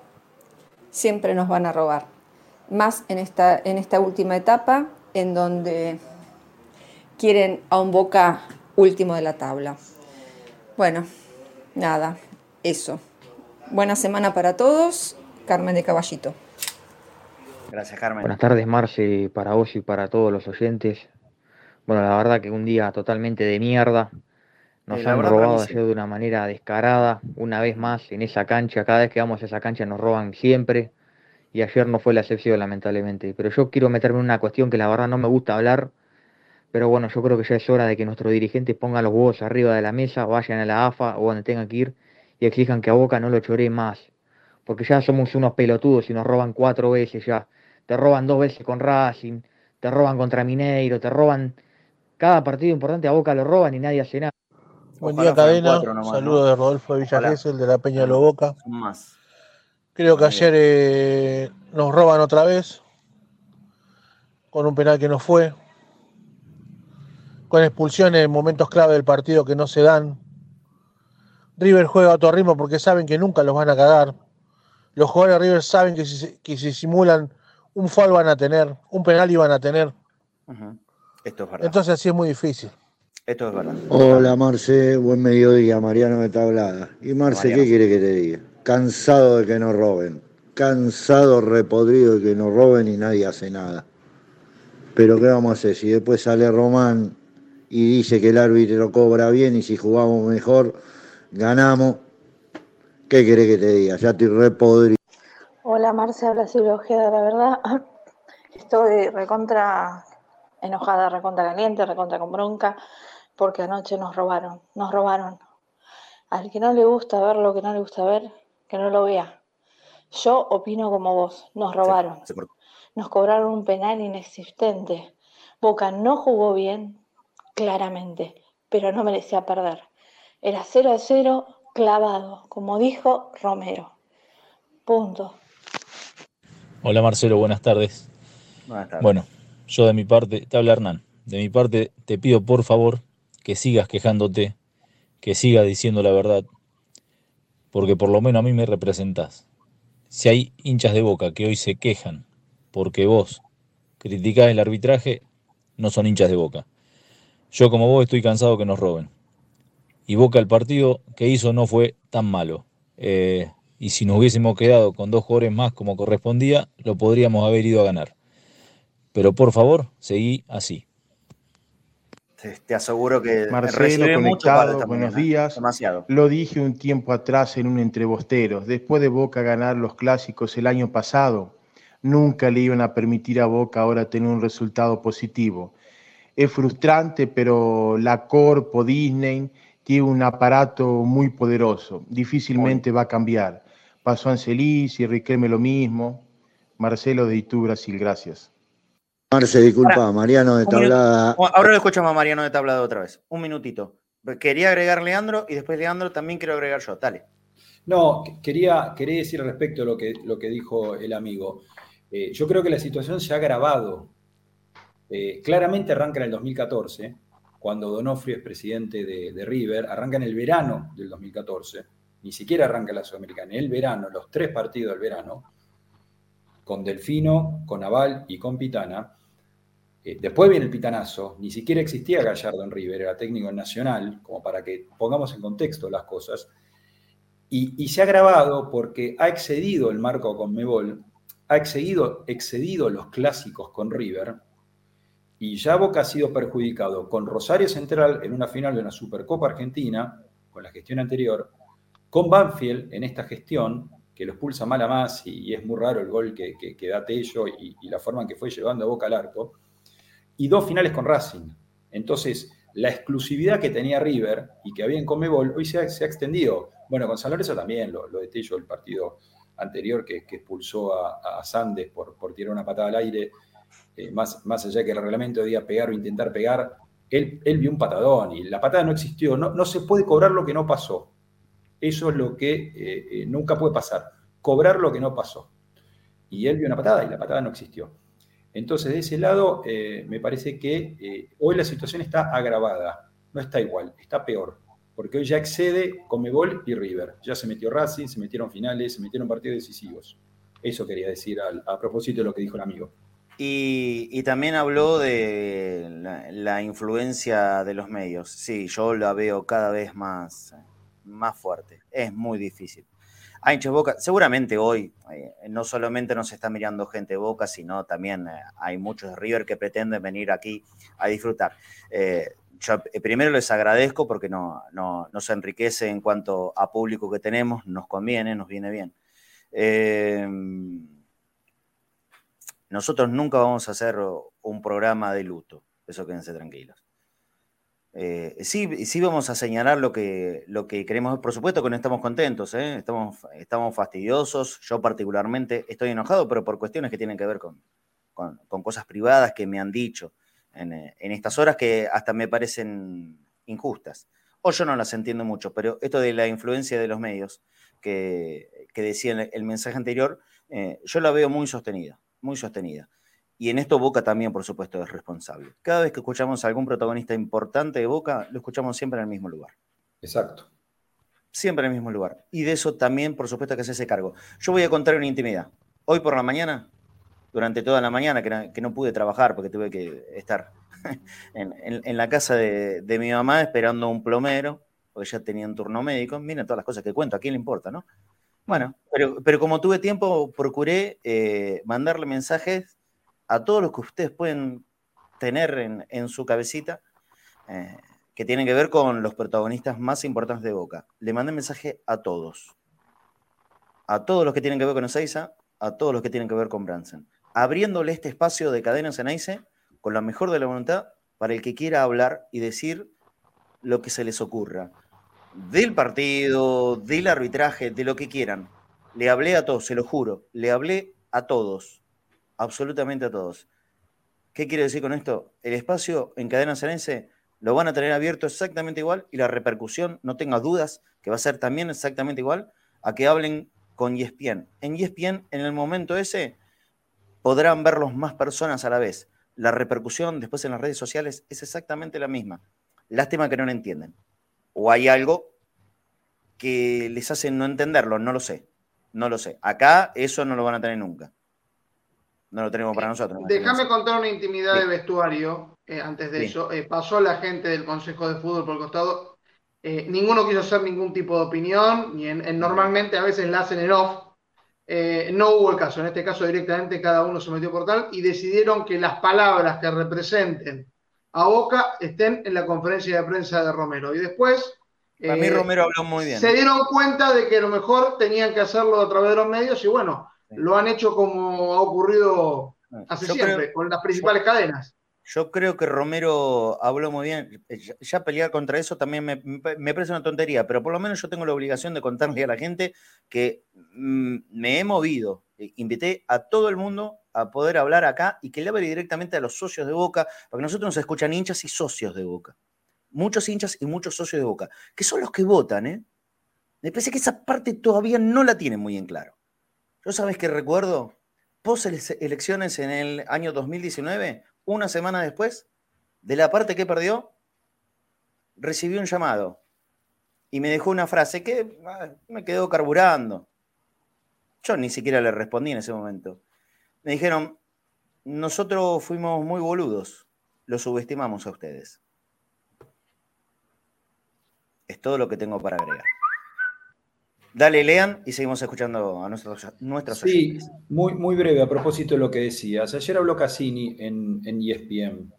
siempre nos van a robar. Más en esta, en esta última etapa en donde quieren a un boca último de la tabla. Bueno, nada, eso. Buena semana para todos. Carmen de Caballito. Gracias, Carmen. Buenas tardes, Marce, para vos y para todos los oyentes. Bueno, la verdad que un día totalmente de mierda. Nos han robado ayer de una manera descarada, una vez más en esa cancha. Cada vez que vamos a esa cancha nos roban siempre. Y ayer no fue la excepción, lamentablemente. Pero yo quiero meterme en una cuestión que la verdad no me gusta hablar. Pero bueno, yo creo que ya es hora de que nuestros dirigentes pongan los huevos arriba de la mesa, vayan a la AFA o donde tengan que ir y exijan que a Boca no lo choree más. Porque ya somos unos pelotudos y nos roban cuatro veces ya. Te roban dos veces con Racing, te roban contra Mineiro, te roban. Cada partido importante a Boca lo roban y nadie hace nada. Buen día, cadena. Saludos de Rodolfo de el de la Peña Loboca. Más. Creo que ayer eh, nos roban otra vez. Con un penal que no fue. Con expulsiones en momentos clave del partido que no se dan. River juega a otro ritmo porque saben que nunca los van a cagar. Los jugadores de River saben que si, que si simulan un foul van a tener, un penal iban a tener. Esto es verdad. Entonces así es muy difícil. Esto es verdad. Hola Marce, buen mediodía, Mariano de Tablada. Y Marce, ¿qué quiere que te diga? Cansado de que nos roben, cansado, repodrido de que nos roben y nadie hace nada. Pero ¿qué vamos a hacer? Si después sale Román y dice que el árbitro cobra bien y si jugamos mejor, ganamos. ¿Qué quiere que te diga? Ya estoy repodrido. Hola Marce, habla Silvia Ojeda, la verdad. Estoy recontra enojada, recontra caliente, recontra con bronca porque anoche nos robaron, nos robaron. Al que no le gusta ver lo que no le gusta ver, que no lo vea. Yo opino como vos, nos robaron. Nos cobraron un penal inexistente. Boca no jugó bien, claramente, pero no merecía perder. Era 0 a 0 clavado, como dijo Romero. Punto. Hola Marcelo, buenas tardes. Buenas tardes. Bueno, yo de mi parte, te habla Hernán. De mi parte, te pido por favor que sigas quejándote, que sigas diciendo la verdad, porque por lo menos a mí me representás. Si hay hinchas de boca que hoy se quejan porque vos criticás el arbitraje, no son hinchas de boca. Yo como vos estoy cansado que nos roben. Y Boca el partido que hizo no fue tan malo. Eh, y si nos hubiésemos quedado con dos jugadores más como correspondía, lo podríamos haber ido a ganar. Pero por favor, seguí así. Te, aseguro que Marcelo conectado, buenos días. Demasiado. Lo dije un tiempo atrás en un entrebostero. Después de Boca ganar los clásicos el año pasado, nunca le iban a permitir a Boca ahora tener un resultado positivo. Es frustrante, pero la Corpo, Disney, tiene un aparato muy poderoso. Difícilmente va a cambiar. Pasó Ancelis y Riquelme lo mismo. Marcelo de Itu, Brasil, gracias. Marce, disculpa, Mariano de Tablada. Ahora lo escuchamos a Mariano de Tablada otra vez. Un minutito. Quería agregar Leandro y después Leandro también quiero agregar yo. Dale. No, quería, quería decir respecto a lo que, lo que dijo el amigo. Eh, yo creo que la situación se ha agravado. Eh, claramente arranca en el 2014, cuando Donofrio es presidente de, de, River, arranca en el verano del 2014, ni siquiera arranca la Sudamericana, en el verano, los tres partidos del verano, con Delfino, con Aval y con Pitana, eh, después viene el pitanazo, ni siquiera existía Gallardo en River, era técnico Nacional, como para que pongamos en contexto las cosas, y, se ha agravado porque ha excedido el marco con Mebol, ha excedido, excedido los clásicos con River, y ya Boca ha sido perjudicado con Rosario Central en una final de una Supercopa Argentina, con la gestión anterior, con Banfield en esta gestión, que lo expulsa mal a más y, es muy raro el gol que, da Tello y, y, la forma en que fue llevando a Boca al arco y dos finales con Racing. Entonces, la exclusividad que tenía River y que había en Comebol hoy se ha, extendido. Bueno, con San también, lo, lo el partido anterior que, expulsó a, Sandes por, por, tirar una patada al aire. eh, más, más allá que el reglamento debía pegar o intentar pegar, él, él vio un patadón y la patada no existió. No, no se puede cobrar lo que no pasó. Eso es lo que eh, nunca puede pasar. Cobrar lo que no pasó. Y él vio una patada y la patada no existió. Entonces, de ese lado, me parece que hoy la situación está agravada. No está igual, está peor porque hoy ya excede Comebol y River. Ya se metió Racing, se metieron finales, se metieron partidos decisivos. Eso quería decir a, propósito de lo que dijo el amigo. Y, también habló de la, influencia de los medios. Sí, yo la veo cada vez más, más fuerte. Es muy difícil. A hinchas Boca, seguramente hoy eh, no solamente nos está mirando gente Boca, sino también eh, hay muchos de River que pretenden venir aquí a disfrutar. Eh, yo primero les agradezco porque no, nos enriquece en cuanto a público que tenemos, nos conviene, nos viene bien. Em, nosotros nunca vamos a hacer un programa de luto, eso quédense tranquilos. Eh, sí, sí vamos a señalar lo que, lo que queremos, por supuesto que no estamos contentos, ¿eh? estamos, estamos fastidiosos, yo particularmente estoy enojado, pero por cuestiones que tienen que ver con, con cosas privadas que me han dicho. Eh, en, estas horas que hasta me parecen injustas. O yo no las entiendo mucho, pero esto de la influencia de los medios que, que decía el, el mensaje anterior, yo la veo muy sostenida, muy sostenida. Y en esto Boca también, por supuesto, es responsable. Cada vez que escuchamos a algún protagonista importante de Boca, lo escuchamos siempre en el mismo lugar. Exacto. Siempre en el mismo lugar. Y de eso también, por supuesto, que se hace cargo. Yo voy a contar una intimidad. Hoy por la mañana durante toda la mañana, que, no pude trabajar porque tuve que estar en, la casa de, mi mamá esperando un plomero, porque ya tenía un turno médico. Miren todas las cosas que cuento, a quién le importa, ¿no? Bueno, pero, como tuve tiempo, procuré eh, mandarle mensajes a todos los que ustedes pueden tener en, su cabecita, eh, que tienen que ver con los protagonistas más importantes de Boca. Le mandé mensaje a todos. A todos los que tienen que ver con Ezeiza, a todos los que tienen que ver con Branson abriéndole este espacio de cadenas en AICE con la mejor de la voluntad para el que quiera hablar y decir lo que se les ocurra. Del partido, del arbitraje, de lo que quieran. Le hablé a todos, se lo juro, le hablé a todos, absolutamente a todos. ¿Qué quiere decir con esto? El espacio en cadena Cenense lo van a tener abierto exactamente igual y la repercusión, no tenga dudas, que va a ser también exactamente igual a que hablen con ESPN. En ESPN, en el momento ese, podrán verlos más personas a la vez. La repercusión después en las redes sociales es exactamente la misma. Lástima que no lo entienden. O hay algo que les hace no entenderlo, no lo sé. No lo sé. Acá eso no lo van a tener nunca. No lo tenemos para eh, nosotros. Déjame contar una intimidad de vestuario eh, antes de eso. Eh, pasó la gente del Consejo de Fútbol por el costado. ninguno quiso hacer ningún tipo de opinión. Y normalmente a veces la hacen en off no hubo el caso. En este caso directamente cada uno se metió por tal y decidieron que las palabras que representen a Boca estén en la conferencia de prensa de Romero. Y después... Para mí Romero habló muy bien. Se dieron cuenta de que a lo mejor tenían que hacerlo a través de los medios y bueno, lo han hecho como ha ocurrido hace siempre, con las principales cadenas. Yo creo que Romero habló muy bien. Ya pelear contra eso también me, parece una tontería, pero por lo menos yo tengo la obligación de contarle a la gente que mm, me he movido. E invité a todo el mundo a poder hablar acá y que le hable directamente a los socios de Boca, porque nosotros nos escuchan hinchas y socios de Boca. Muchos hinchas y muchos socios de Boca, que son los que votan, ¿eh? Me parece que esa parte todavía no la tienen muy en claro. Yo sabes que recuerdo, post elecciones en el año 2019, una semana después, de la parte que perdió, recibí un llamado y me dejó una frase que ah, me quedó carburando. Yo ni siquiera le respondí en ese momento. Me dijeron, nosotros fuimos muy boludos, lo subestimamos a ustedes. Es todo lo que tengo para agregar. Dale, lean y seguimos escuchando a nuestros, nuestros Sí, muy, muy breve a propósito de lo que decías. Ayer habló Cassini en, en ESPN.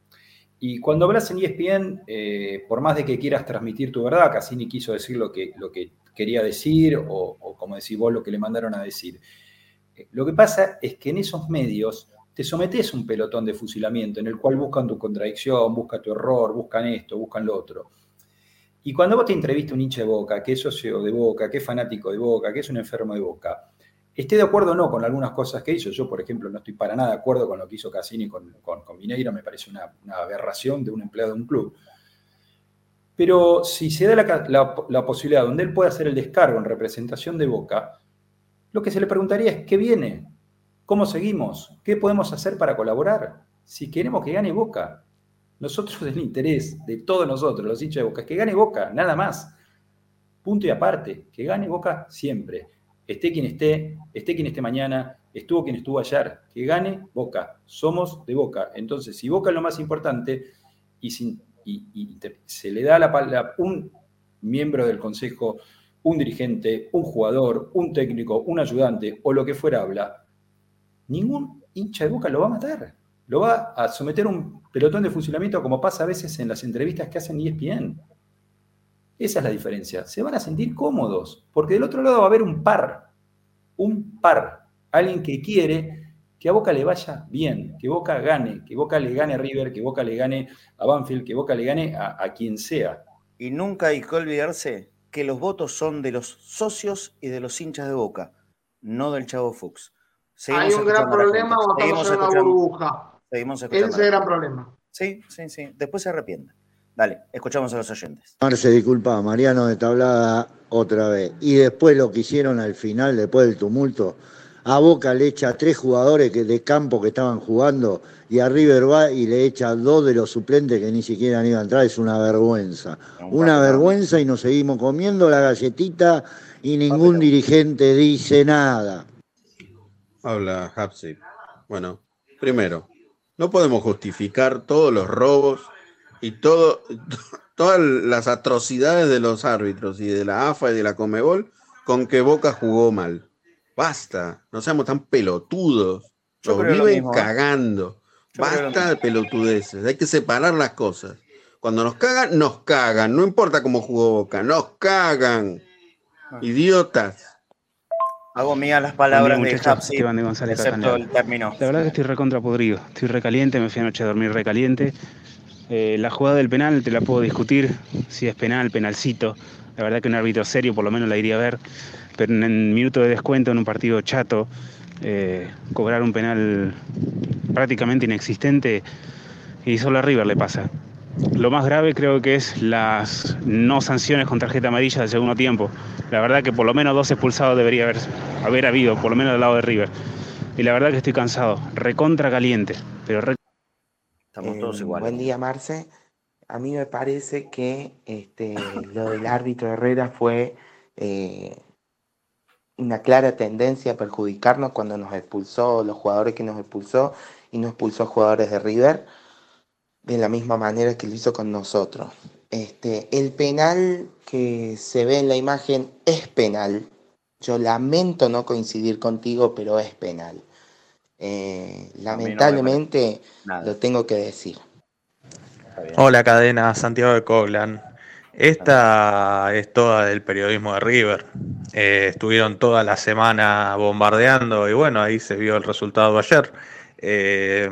Y cuando hablas en ESPN, eh, por más de que quieras transmitir tu verdad, Cassini quiso decir lo que, lo que quería decir o, como decís vos, lo que le mandaron a decir. Eh, lo que pasa es que en esos medios te sometes a un pelotón de fusilamiento en el cual buscan tu contradicción, buscan tu error, buscan esto, buscan lo otro. Y cuando vos te entrevistas un hincha de Boca, que es socio de Boca, que es fanático de Boca, que es un enfermo de Boca, esté de acuerdo o no con algunas cosas que hizo. Yo, por ejemplo, no estoy para nada de acuerdo con lo que hizo Cassini con, con, Mineiro, me parece una, aberración de un empleado de un club. Pero si se da la, la, posibilidad donde él pueda hacer el descargo en representación de Boca, lo que se le preguntaría es, ¿qué viene? ¿Cómo seguimos? ¿Qué podemos hacer para colaborar? Si queremos que gane Boca, nosotros el interés de todos nosotros, los hinchas de Boca, es que gane Boca, nada más. Punto y aparte, que gane Boca siempre. Esté quien esté, esté quien esté mañana, estuvo quien estuvo ayer, que gane Boca. Somos de Boca. Entonces, si Boca es lo más importante y, se le da la, palabra un miembro del Consejo, un dirigente, un jugador, un técnico, un ayudante o lo que fuera habla, ningún hincha de Boca lo va a matar. Lo va a someter a un pelotón de funcionamiento como pasa a veces en las entrevistas que hacen ESPN. Esa es la diferencia. Se van a sentir cómodos, porque del otro lado va a haber un par, un par, alguien que quiere que a Boca le vaya bien, que Boca gane, que Boca le gane a River, que Boca le gane a Banfield, que Boca le gane a, quien sea. Y nunca hay que olvidarse que los votos son de los socios y de los hinchas de Boca, no del Chavo Fuchs. hay un gran problema o estamos en una burbuja. Seguimos escuchando. Ese gran problema. Sí, sí, sí. Después se arrepiente. Dale, escuchamos a los oyentes. Marce, disculpa, Mariano de Tablada otra vez. Y después lo que hicieron al final, después del tumulto, a Boca le echa a tres jugadores que, de campo que estaban jugando y a River va y le echa a dos de los suplentes que ni siquiera han ido a entrar. Es una vergüenza. Una vergüenza y nos seguimos comiendo la galletita y ningún dirigente dice nada. Habla Hapsi. Bueno, primero, no podemos justificar todos los robos y todo, todas las atrocidades de los árbitros y de la AFA y de la Comebol con que Boca jugó mal. Basta, no seamos tan pelotudos. Nos viven ¿eh? cagando. Basta de pelotudeces. Hay que separar las cosas. Cuando nos cagan, nos cagan. No importa cómo jugó Boca, nos cagan. Ah. Idiotas. Hago mías las palabras de Hapsi, excepto el término. La verdad que estoy recontra podrido, estoy recaliente, me fui anoche a dormir recaliente. Eh, la jugada del penal te la puedo discutir, si es penal, penalcito. La verdad que un árbitro serio por lo menos la iría a ver, pero en el minuto de descuento en un partido chato, eh, cobrar un penal prácticamente inexistente y solo a River le pasa. Lo más grave creo que es las no sanciones con tarjeta amarilla de segundo tiempo. La verdad que por lo menos dos expulsados debería haber, haber habido, por lo menos del lado de River. Y la verdad que estoy cansado, recontra caliente, pero Estamos todos eh, iguales. Buen día, Marce. A mí me parece que este, lo del árbitro Herrera fue eh, una clara tendencia a perjudicarnos cuando nos expulsó, los jugadores que nos expulsó y nos expulsó jugadores de River de la misma manera que lo hizo con nosotros. Este, el penal que se ve en la imagen es penal. Yo lamento no coincidir contigo, pero es penal. Eh, lamentablemente lo tengo que decir. Hola cadena, Santiago de Coglan. Esta es toda del periodismo de River. Eh, estuvieron toda la semana bombardeando y bueno, ahí se vio el resultado ayer. Eh,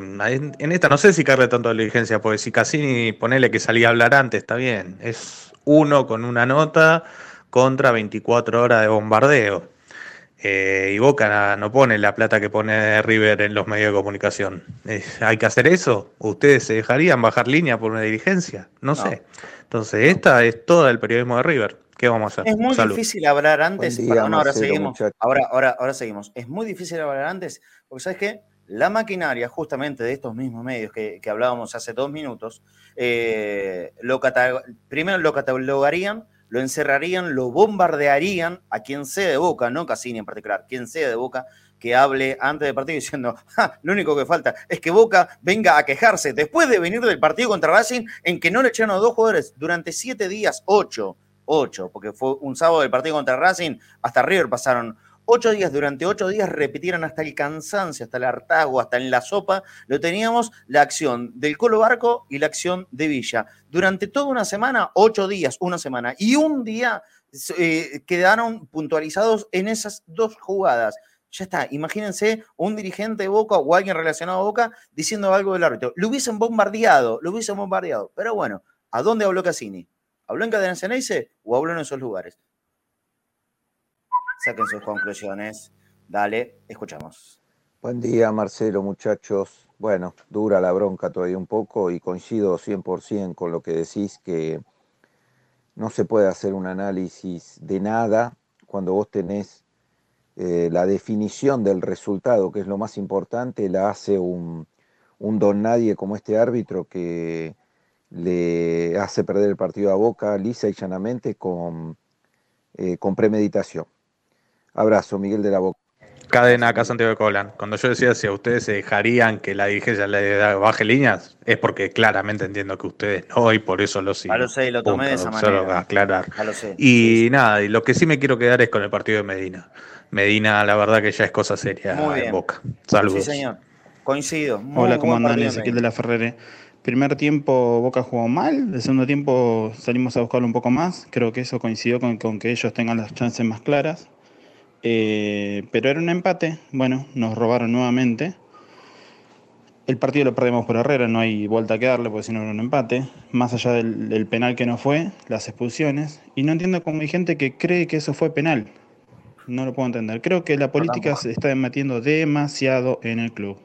en, esta no sé si carga tanto la diligencia, porque si Cassini ponele que salía a hablar antes, está bien. Es uno con una nota contra 24 horas de bombardeo. Eh, y Boca no pone la plata que pone River en los medios de comunicación. ¿Hay que hacer eso? ¿Ustedes se dejarían bajar línea por una dirigencia? No, sé. Entonces, esta es toda el periodismo de River. ¿Qué vamos a hacer? Es muy difícil hablar antes. ahora seguimos. Ahora, ahora, ahora seguimos. Es muy difícil hablar antes, porque ¿sabes qué? La maquinaria justamente de estos mismos medios que, hablábamos hace dos minutos, eh, lo primero lo catalogarían, lo encerrarían, lo bombardearían a quien sea de Boca, no Cassini en particular, quien sea de Boca, que hable antes del partido diciendo, lo único que falta es que Boca venga a quejarse después de venir del partido contra Racing en que no le echaron a dos jugadores durante siete días, ocho, ocho, porque fue un sábado del partido contra Racing, hasta River pasaron ocho días, durante ocho días repitieron hasta el cansancio, hasta el hartazgo, hasta en la sopa, lo teníamos la acción del Colo Barco y la acción de Villa. Durante toda una semana, ocho días, una semana, y un día eh, quedaron puntualizados en esas dos jugadas. Ya está, imagínense un dirigente de Boca o alguien relacionado a Boca diciendo algo del árbitro. Lo hubiesen bombardeado, lo hubiesen bombardeado. Pero bueno, ¿a dónde habló Cassini? ¿Habló en Cadena o habló en esos lugares? Saquen sus conclusiones. Dale, escuchamos. Buen día, Marcelo, muchachos. Bueno, dura la bronca todavía un poco y coincido 100% con lo que decís que no se puede hacer un análisis de nada cuando vos tenés eh, la definición del resultado, que es lo más importante, la hace un, don nadie como este árbitro que le hace perder el partido a Boca lisa y llanamente con, eh, con premeditación. Abrazo, Miguel de la Boca. Cadena acá Santiago de Colán. Cuando yo decía si a ustedes se dejarían que la dirigencia le baje líneas, es porque claramente entiendo que ustedes no y por eso lo sigo. lo sé, lo tomé de esa manera. aclarar. Y nada, y lo que sí me quiero quedar es con el partido de Medina. Medina, la verdad que ya es cosa seria en Boca. Saludos. Sí, señor. Coincido. Hola, ¿cómo andan? Ezequiel de la Ferrere. Primer tiempo Boca jugó mal, el segundo tiempo salimos a buscarlo un poco más. Creo que eso coincidió con, con que ellos tengan las chances más claras. Eh, pero era un empate, bueno, nos robaron nuevamente. El partido lo perdimos por Herrera, no hay vuelta que darle porque si no era un empate. Más allá del, penal que no fue, las expulsiones. Y no entiendo cómo hay gente que cree que eso fue penal. No lo puedo entender. Creo que la política se está metiendo demasiado en el club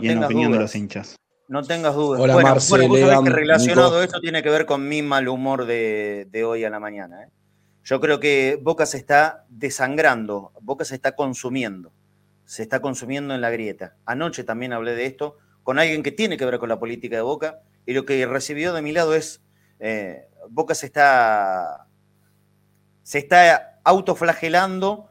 y en la opinión de los hinchas. No tengas dudas. Hola, bueno, bueno, que relacionado esto tiene que ver con mi mal humor de, de hoy a la mañana. ¿eh? Yo creo que Boca se está desangrando, Boca se está consumiendo, se está consumiendo en la grieta. Anoche también hablé de esto con alguien que tiene que ver con la política de Boca y lo que recibió de mi lado es, eh, Boca se está, se está autoflagelando,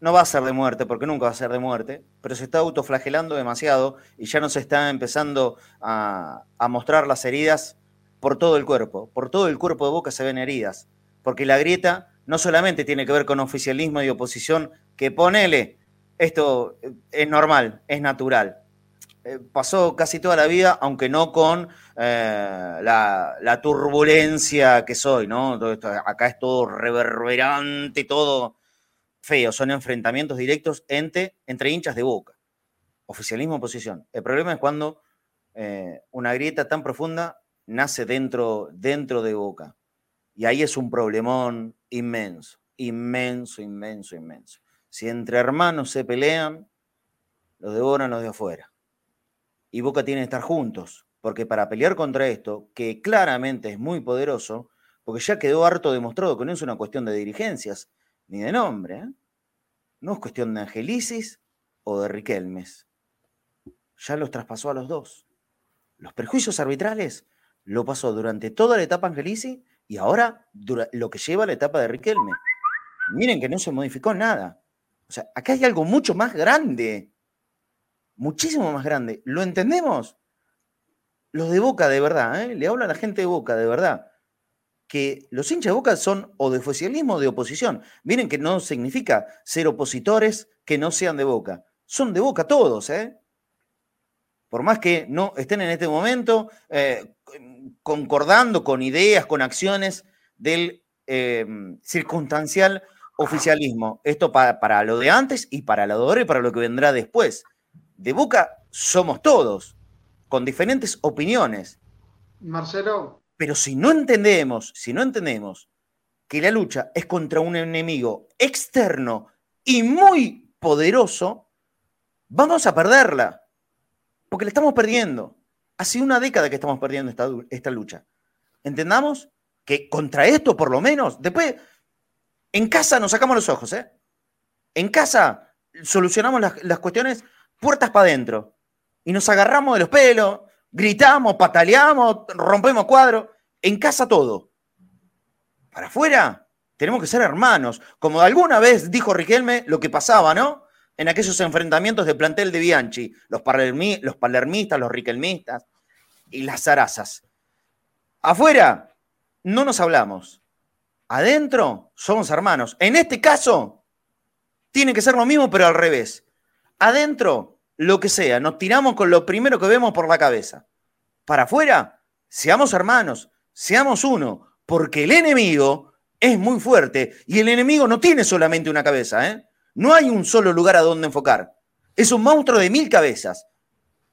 no va a ser de muerte, porque nunca va a ser de muerte, pero se está autoflagelando demasiado y ya no se está empezando a, a mostrar las heridas por todo el cuerpo. Por todo el cuerpo de Boca se ven heridas porque la grieta no solamente tiene que ver con oficialismo y oposición, que ponele, esto es normal, es natural. Eh, pasó casi toda la vida, aunque no con eh, la, turbulencia que soy, ¿no? acá es todo reverberante, todo feo, son enfrentamientos directos entre, entre hinchas de boca, oficialismo oposición. El problema es cuando eh, una grieta tan profunda nace dentro, dentro de boca. Y ahí es un problemón inmenso, inmenso, inmenso, inmenso. Si entre hermanos se pelean, los devoran los de afuera. Y Boca tiene que estar juntos, porque para pelear contra esto, que claramente es muy poderoso, porque ya quedó harto demostrado que no es una cuestión de dirigencias ni de nombre, ¿eh? no es cuestión de Angelicis o de Riquelmes. Ya los traspasó a los dos. Los perjuicios arbitrales lo pasó durante toda la etapa Angelici y ahora, lo que lleva la etapa de Riquelme. Miren que no se modificó nada. O sea, acá hay algo mucho más grande. Muchísimo más grande. ¿Lo entendemos? Los de Boca, de verdad, ¿eh? le habla a la gente de Boca, de verdad. Que los hinchas de Boca son o de oficialismo o de oposición. Miren que no significa ser opositores que no sean de Boca. Son de Boca todos, ¿eh? Por más que no estén en este momento eh, concordando con ideas, con acciones del em, circunstancial oficialismo. Esto para, lo de antes y para lo de ahora y para lo que vendrá después. De Boca somos todos, con diferentes opiniones. Marcelo. Pero si no entendemos, si no entendemos que la lucha es contra un enemigo externo y muy poderoso, vamos a perderla. Porque la estamos perdiendo. Hace una década que estamos perdiendo esta, lucha. Entendamos que contra esto, por lo menos, después, en casa nos sacamos los ojos, ¿eh? En casa solucionamos las, cuestiones puertas para adentro. Y nos agarramos de los pelos, gritamos, pataleamos, rompemos cuadros. En casa todo. Para afuera, tenemos que ser hermanos. Como alguna vez dijo Riquelme, lo que pasaba, ¿no? en aquellos enfrentamientos de plantel de Bianchi, los, los palermistas, los riquelmistas y las zarazas. Afuera no nos hablamos. Adentro somos hermanos. En este caso, tiene que ser lo mismo, pero al revés. Adentro, lo que sea, nos tiramos con lo primero que vemos por la cabeza. Para afuera, seamos hermanos, seamos uno, porque el enemigo es muy fuerte y el enemigo no tiene solamente una cabeza, ¿eh? No hay un solo lugar a donde enfocar. Es un monstruo de mil cabezas.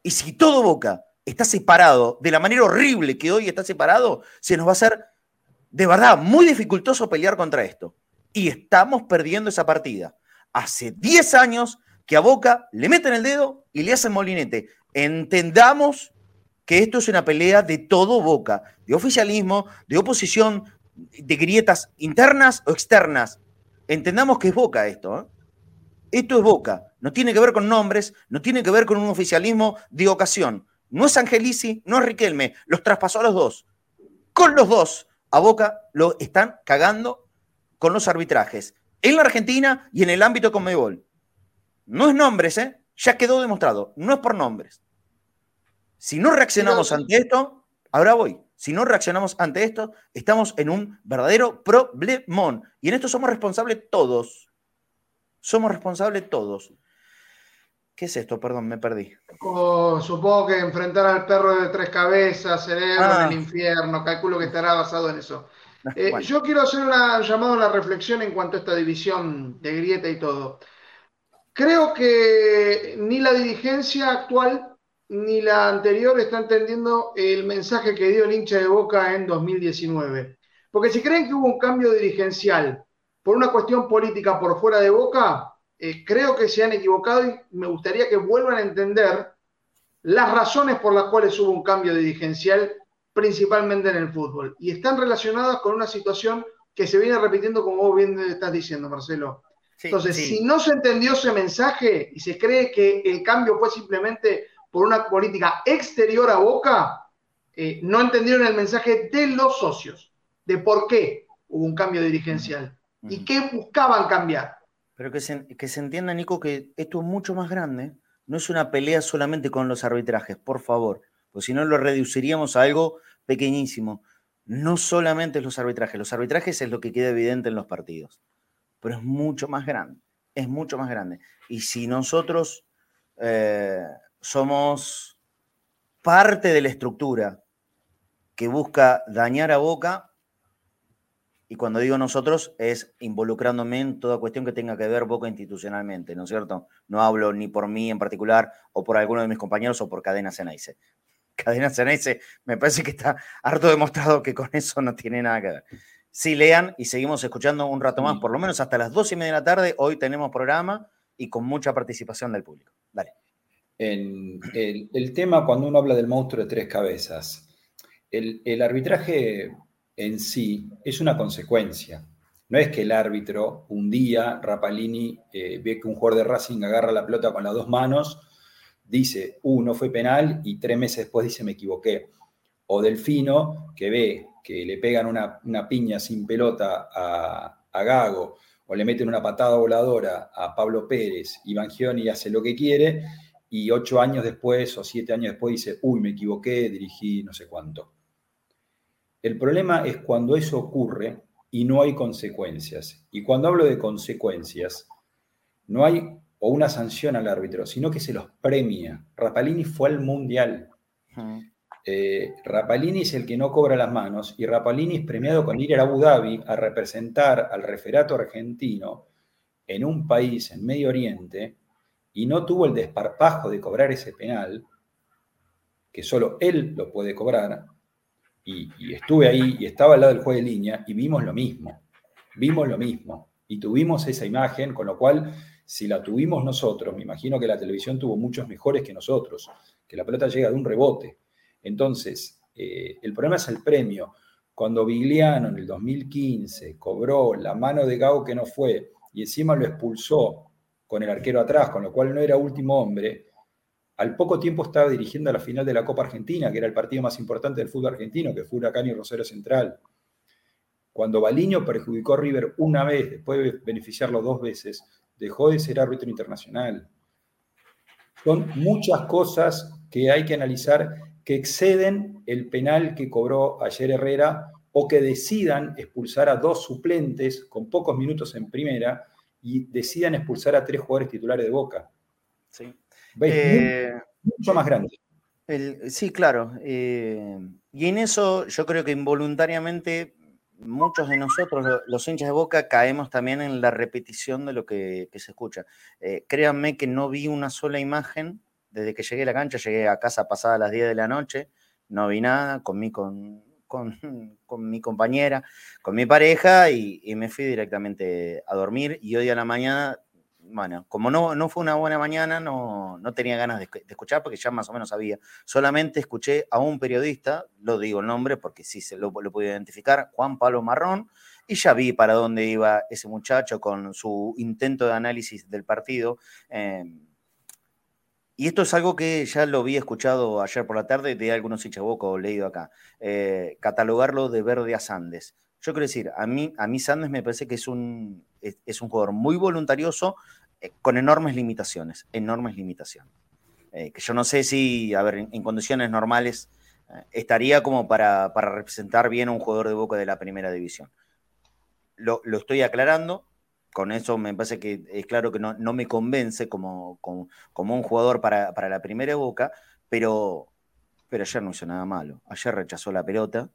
Y si todo Boca está separado de la manera horrible que hoy está separado, se nos va a hacer de verdad muy dificultoso pelear contra esto. Y estamos perdiendo esa partida. hace 10 años que a Boca le meten el dedo y le hacen molinete. Entendamos que esto es una pelea de todo Boca, de oficialismo, de oposición, de grietas internas o externas. Entendamos que es Boca esto. ¿eh? Esto es Boca. No tiene que ver con nombres, no tiene que ver con un oficialismo de ocasión. No es Angelici, no es Riquelme. Los traspasó a los dos. Con los dos, a Boca lo están cagando con los arbitrajes. En la Argentina y en el ámbito Conmebol. No es nombres, ¿eh? Ya quedó demostrado. No es por nombres. Si no reaccionamos ante esto, ahora voy. Si no reaccionamos ante esto, estamos en un verdadero problemón. Y en esto somos responsables todos. Somos responsables todos. ¿Qué es esto? Perdón, me perdí. supongo que enfrentar al perro de tres cabezas, cerebro en el ah. infierno, calculo que estará basado en eso. Eh, yo quiero hacer una llamada a la reflexión en cuanto a esta división de grieta y todo. Creo que ni la dirigencia actual ni la anterior está entendiendo el mensaje que dio el hincha de Boca en 2019. Porque si creen que hubo un cambio dirigencial por una cuestión política por fuera de Boca, eh, creo que se han equivocado y me gustaría que vuelvan a entender las razones por las cuales hubo un cambio dirigencial, principalmente en el fútbol. Y están relacionadas con una situación que se viene repitiendo, como vos bien estás diciendo, Marcelo. Entonces, si no se entendió ese mensaje y se cree que el cambio fue simplemente por una política exterior a Boca, eh, no entendieron el mensaje de los socios, de por qué hubo un cambio dirigencial y qué buscaban cambiar. Pero que se, que se entienda, Nico, que esto es mucho más grande. No es una pelea solamente con los arbitrajes, por favor, pues si no lo reduciríamos a algo pequeñísimo. No solamente los arbitrajes, los arbitrajes es lo que queda evidente en los partidos, pero es mucho más grande, es mucho más grande. Y si nosotros eh, somos parte de la estructura que busca dañar a Boca, y cuando digo nosotros, es involucrándome en toda cuestión que tenga que ver Boca institucionalmente, ¿no es cierto? No hablo ni por mí en particular, o por alguno de mis compañeros, o por Cadena Ceneice. Cadena Ceneice me parece que está harto demostrado que con eso no tiene nada que ver. Sí, lean y seguimos escuchando un rato más, por lo menos hasta las dos y media de la tarde. Hoy tenemos programa y con mucha participación del público. Dale. En el, tema, cuando uno habla del monstruo de tres cabezas, el, el arbitraje en sí es una consecuencia. No es que el árbitro, un día, Rapalini eh, ve que un jugador de Racing agarra la pelota con las dos manos, dice, uh, no fue penal, y tres meses después dice, me equivoqué. O Delfino, que ve que le pegan una, piña sin pelota a, Gago, o le meten una patada voladora a Pablo Pérez, y Bangioni hace lo que quiere, y ocho años después o siete años después dice, uy, me equivoqué, dirigí no sé cuánto. El problema es cuando eso ocurre y no hay consecuencias. Y cuando hablo de consecuencias, no hay o una sanción al árbitro, sino que se los premia. Rapalini fue al Mundial. Eh, Rapalini es el que no cobra las manos y Rapalini es premiado con ir a Abu Dhabi a representar al referato argentino en un país en Medio Oriente y no tuvo el desparpajo de cobrar ese penal, que solo él lo puede cobrar, y, estuve ahí y estaba al lado del juez de línea y vimos lo mismo, vimos lo mismo y tuvimos esa imagen, con lo cual si la tuvimos nosotros, me imagino que la televisión tuvo muchos mejores que nosotros, que la pelota llega de un rebote. Entonces, eh, el problema es el premio. Cuando Vigliano en el 2015 cobró la mano de Gao que no fue y encima lo expulsó con el arquero atrás, con lo cual no era último hombre, al poco tiempo estaba dirigiendo a la final de la Copa Argentina, que era el partido más importante del fútbol argentino, que fue Huracán y Rosario Central. Cuando Baliño perjudicó a River una vez, después de beneficiarlo dos veces, dejó de ser árbitro internacional. Son muchas cosas que hay que analizar que exceden el penal que cobró ayer Herrera o que decidan expulsar a dos suplentes con pocos minutos en primera y decidan expulsar a tres jugadores titulares de Boca. Sí. Eh, mucho más grande. sí, claro. Eh, y en eso yo creo que involuntariamente muchos de nosotros, los hinchas de Boca, caemos también en la repetición de lo que, se escucha. Eh, créanme que no vi una sola imagen desde que llegué a la cancha, llegué a casa pasada a las 10 de la noche, no vi nada, comí con, con, mi compañera, con mi pareja y, y, me fui directamente a dormir y hoy a la mañana bueno, como no, no fue una buena mañana, no, no tenía ganas de, escuchar porque ya más o menos sabía. Solamente escuché a un periodista, lo digo el nombre porque sí se lo, lo pude identificar, Juan Pablo Marrón, y ya vi para dónde iba ese muchacho con su intento de análisis del partido. Em, y esto es algo que ya lo había escuchado ayer por la tarde de algunos o leído acá. Eh, catalogarlo de verde a Sandes. Yo quiero decir, a mí, a mí Sandes me parece que es un, es, un jugador muy voluntarioso, eh, con enormes limitaciones, enormes limitaciones. Eh, que yo no sé si, a ver, en, condiciones normales estaría como para, para, representar bien a un jugador de Boca de la primera división. Lo, lo estoy aclarando, con eso me parece que es claro que no, me convence como, como, un jugador para, la primera boca, pero, pero ayer no hizo nada malo. Ayer rechazó la pelota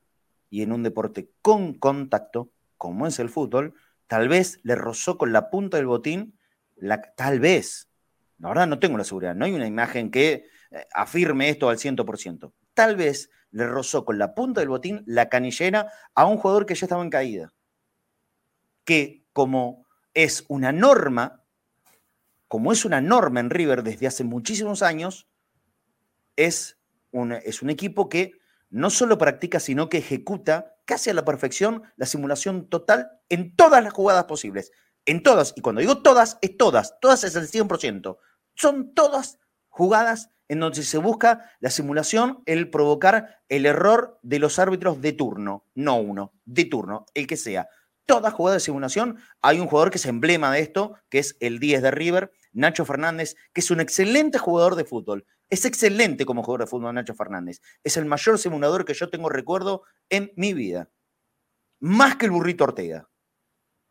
y en un deporte con contacto, como es el fútbol, tal vez le rozó con la punta del botín, la, tal vez, la verdad no tengo la seguridad, no hay una imagen que eh, afirme esto al 100%. Tal vez le rozó con la punta del botín la canillera a un jugador que ya estaba en caída. Que como es una norma, como es una norma en River desde hace muchísimos años, es un, es un equipo que no solo practica, sino que ejecuta casi a la perfección la simulación total en todas las jugadas posibles. En todas, y cuando digo todas, es todas, todas es el 100%. Son todas jugadas en donde se busca la simulación, el provocar el error de los árbitros de turno, no uno, de turno, el que sea toda jugada de simulación hay un jugador que es emblema de esto, que es el 10 de River, Nacho Fernández, que es un excelente jugador de fútbol. Es excelente como jugador de fútbol Nacho Fernández. Es el mayor simulador que yo tengo recuerdo en mi vida. Más que el burrito Ortega.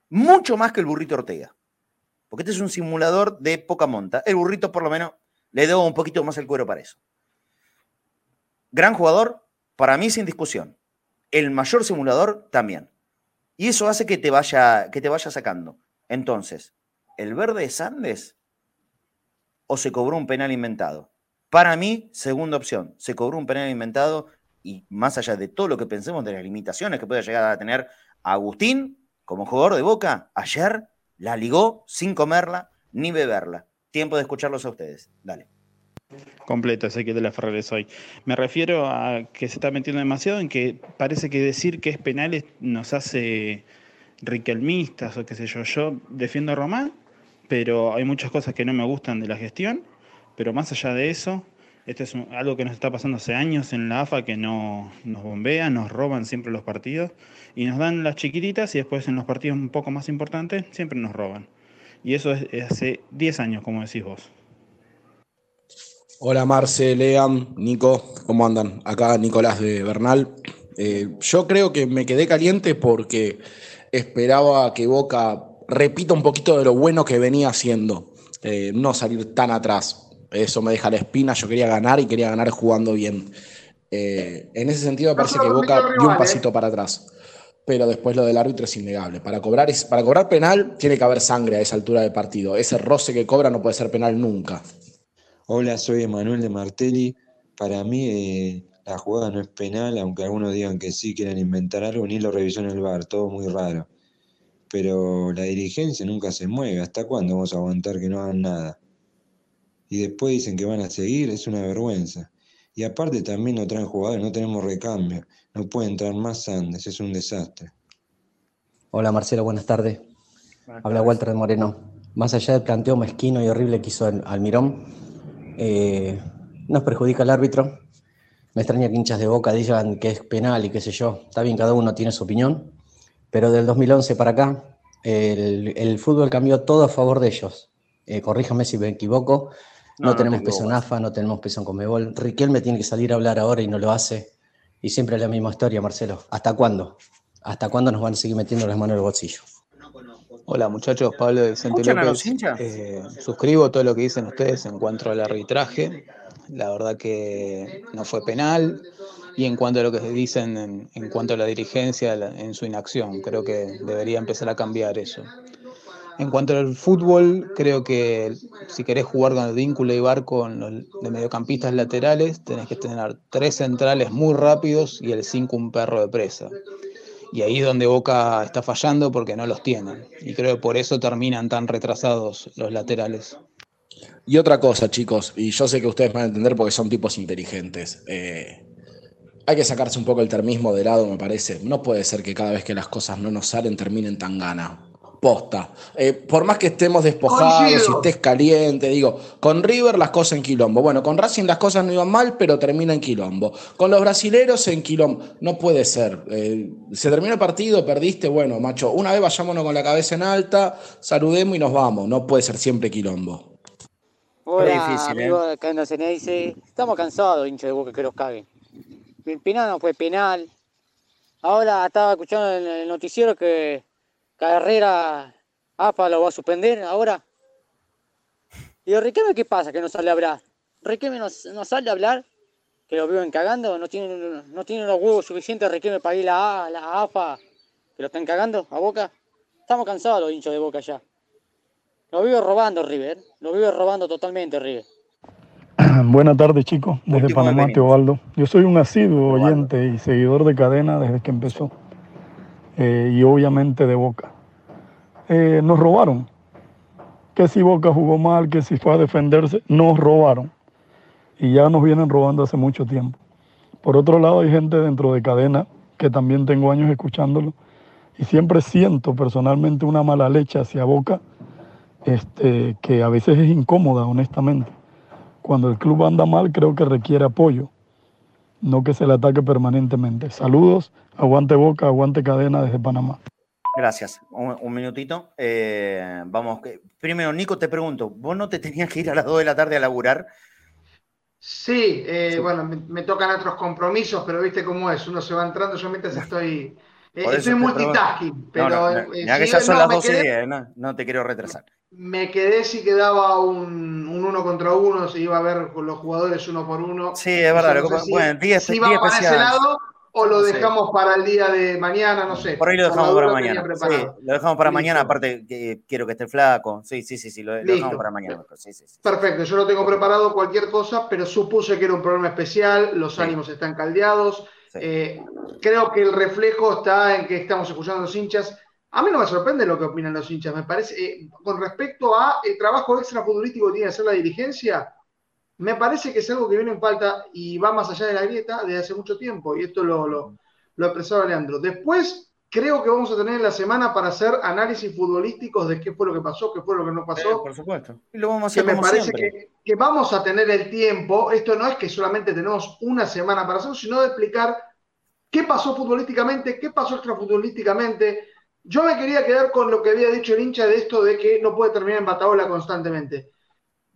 Mucho más que el burrito Ortega. Porque este es un simulador de poca monta. El burrito por lo menos le debo un poquito más el cuero para eso. Gran jugador, para mí sin discusión. El mayor simulador también. Y eso hace que te vaya, que te vaya sacando. Entonces, ¿el verde es Andes o se cobró un penal inventado? Para mí, segunda opción, se cobró un penal inventado y más allá de todo lo que pensemos de las limitaciones que puede llegar a tener Agustín como jugador de Boca, ayer la ligó sin comerla ni beberla. Tiempo de escucharlos a ustedes. Dale. Completo, que de la Ferreres hoy. Me refiero a que se está metiendo demasiado en que parece que decir que es penal nos hace riquelmistas o qué sé yo. Yo defiendo a Román, pero hay muchas cosas que no me gustan de la gestión. Pero más allá de eso, esto es algo que nos está pasando hace años en la AFA, que no, nos bombean, nos roban siempre los partidos y nos dan las chiquititas y después en los partidos un poco más importantes siempre nos roban. Y eso es, hace 10 años, como decís vos. Hola Marce, Leam, Nico, ¿cómo andan? Acá Nicolás de Bernal. Eh, yo creo que me quedé caliente porque esperaba que Boca repita un poquito de lo bueno que venía haciendo, eh, no salir tan atrás. Eso me deja la espina, yo quería ganar y quería ganar jugando bien. Eh, en ese sentido parece que Boca dio un pasito para atrás. Pero después lo del árbitro es innegable. Para cobrar, para cobrar penal tiene que haber sangre a esa altura del partido. Ese roce que cobra no puede ser penal nunca. Hola, soy Emanuel de Martelli. Para mí eh, la jugada no es penal, aunque algunos digan que sí quieren inventar algo, ni lo revisó en el bar, todo muy raro. Pero la dirigencia nunca se mueve. ¿Hasta cuándo vamos a aguantar que no hagan nada? Y después dicen que van a seguir, es una vergüenza. Y aparte también no traen jugadores, no tenemos recambio. No puede entrar más Andes, es un desastre. Hola Marcelo, buenas tardes. Habla Walter de Moreno. Más allá del planteo mezquino y horrible que hizo Almirón, eh, nos perjudica el árbitro. Me extraña que hinchas de boca digan que es penal y qué sé yo. Está bien, cada uno tiene su opinión, pero del 2011 para acá, el, fútbol cambió todo a favor de ellos. Eh, corríjame si me equivoco. No, tenemos peso en AFA, no tenemos peso en Comebol. Riquelme tiene que salir a hablar ahora y no lo hace. Y siempre es la misma historia, Marcelo. ¿Hasta cuándo? ¿Hasta cuándo nos van a seguir metiendo las manos en el bolsillo? Hola muchachos, Pablo de Vicente López. Eh, suscribo todo lo que dicen ustedes en cuanto al arbitraje. La verdad que no fue penal. Y en cuanto a lo que dicen en, cuanto a la dirigencia en su inacción, creo que debería empezar a cambiar eso. En cuanto al fútbol, creo que si querés jugar con el vínculo y barco de mediocampistas laterales, tenés que tener tres centrales muy rápidos y el cinco un perro de presa Y ahí es donde Boca está fallando porque no los tienen. Y creo que por eso terminan tan retrasados los laterales. Y otra cosa, chicos, y yo sé que ustedes van a entender porque son tipos inteligentes. Eh, hay que sacarse un poco el termismo de lado, me parece. No puede ser que cada vez que las cosas no nos salen terminen tan gana. Posta. Eh, por más que estemos despojados, si estés caliente, digo, con River las cosas en quilombo. Bueno, con Racing las cosas no iban mal, pero termina en quilombo. Con los brasileros en quilombo. No puede ser. Eh, se terminó el partido, perdiste, bueno, macho, una vez vayámonos con la cabeza en alta, saludemos y nos vamos. No puede ser siempre quilombo. Hola, difícil, amigo ¿eh? dice, estamos cansados, hincha de boca, que los caguen. El penal no fue penal. Ahora estaba escuchando en el noticiero que Carrera APA lo va a suspender ahora. Y el Riquelme, ¿qué pasa? Que no sale a hablar. Riquelme no, sale a hablar, que lo veo encagando, no tiene, no tiene los huevos suficientes Riquelme para ir a la, la AFA, que lo están cagando a Boca. Estamos cansados los hinchos de Boca ya. Lo vivo robando River, lo vivo robando totalmente River. Buenas tardes chicos, desde Panamá Teobaldo. Yo soy un asiduo oyente y seguidor de cadena desde que empezó. Eh, y obviamente de Boca. Eh, nos robaron. Que si Boca jugó mal, que si fue a defenderse, nos robaron. Y ya nos vienen robando hace mucho tiempo. Por otro lado, hay gente dentro de cadena, que también tengo años escuchándolo, y siempre siento personalmente una mala leche hacia Boca este, que a veces es incómoda, honestamente. Cuando el club anda mal, creo que requiere apoyo, no que se le ataque permanentemente. Saludos, aguante boca, aguante cadena desde Panamá. Gracias. Un, minutito. Eh, vamos. Primero, Nico, te pregunto, ¿vos no te tenías que ir a las 2 de la tarde a laburar? Sí, eh, bueno, me, tocan otros compromisos, pero viste cómo es, uno se va entrando, yo mientras estoy... Eh, estoy multitasking, pero... ya que ya son las 12 y 10, no te quiero retrasar me quedé si quedaba un, uno contra uno, si iba a ver con los jugadores uno por uno. Sí, es verdad. bueno, 10 si iba para ese lado o lo dejamos para el día de mañana, no sé. Por ahí lo dejamos para mañana. Sí, lo dejamos para mañana, aparte que quiero que esté flaco. Sí, sí, sí, sí, lo, dejamos para mañana. Perfecto, yo lo tengo preparado cualquier cosa, pero supuse que era un programa especial, los ánimos están caldeados. Eh, creo que el reflejo está en que estamos escuchando a los hinchas a mí no me sorprende lo que opinan los hinchas, me parece, eh, con respecto a el trabajo extra futbolístico que tiene que hacer la dirigencia, me parece que es algo que viene en falta y va más allá de la grieta desde hace mucho tiempo, y esto lo, lo, lo expresaba Leandro. Después, creo que vamos a tener la semana para hacer análisis futbolísticos de qué fue lo que pasó, qué fue lo que no pasó. por supuesto. Y lo vamos a hacer que me parece que, que, vamos a tener el tiempo, esto no es que solamente tenemos una semana para hacerlo, sino de explicar qué pasó futbolísticamente, qué pasó extrafutbolísticamente, yo me quería quedar con lo que había dicho el hincha de esto de que no puede terminar en Bataola constantemente.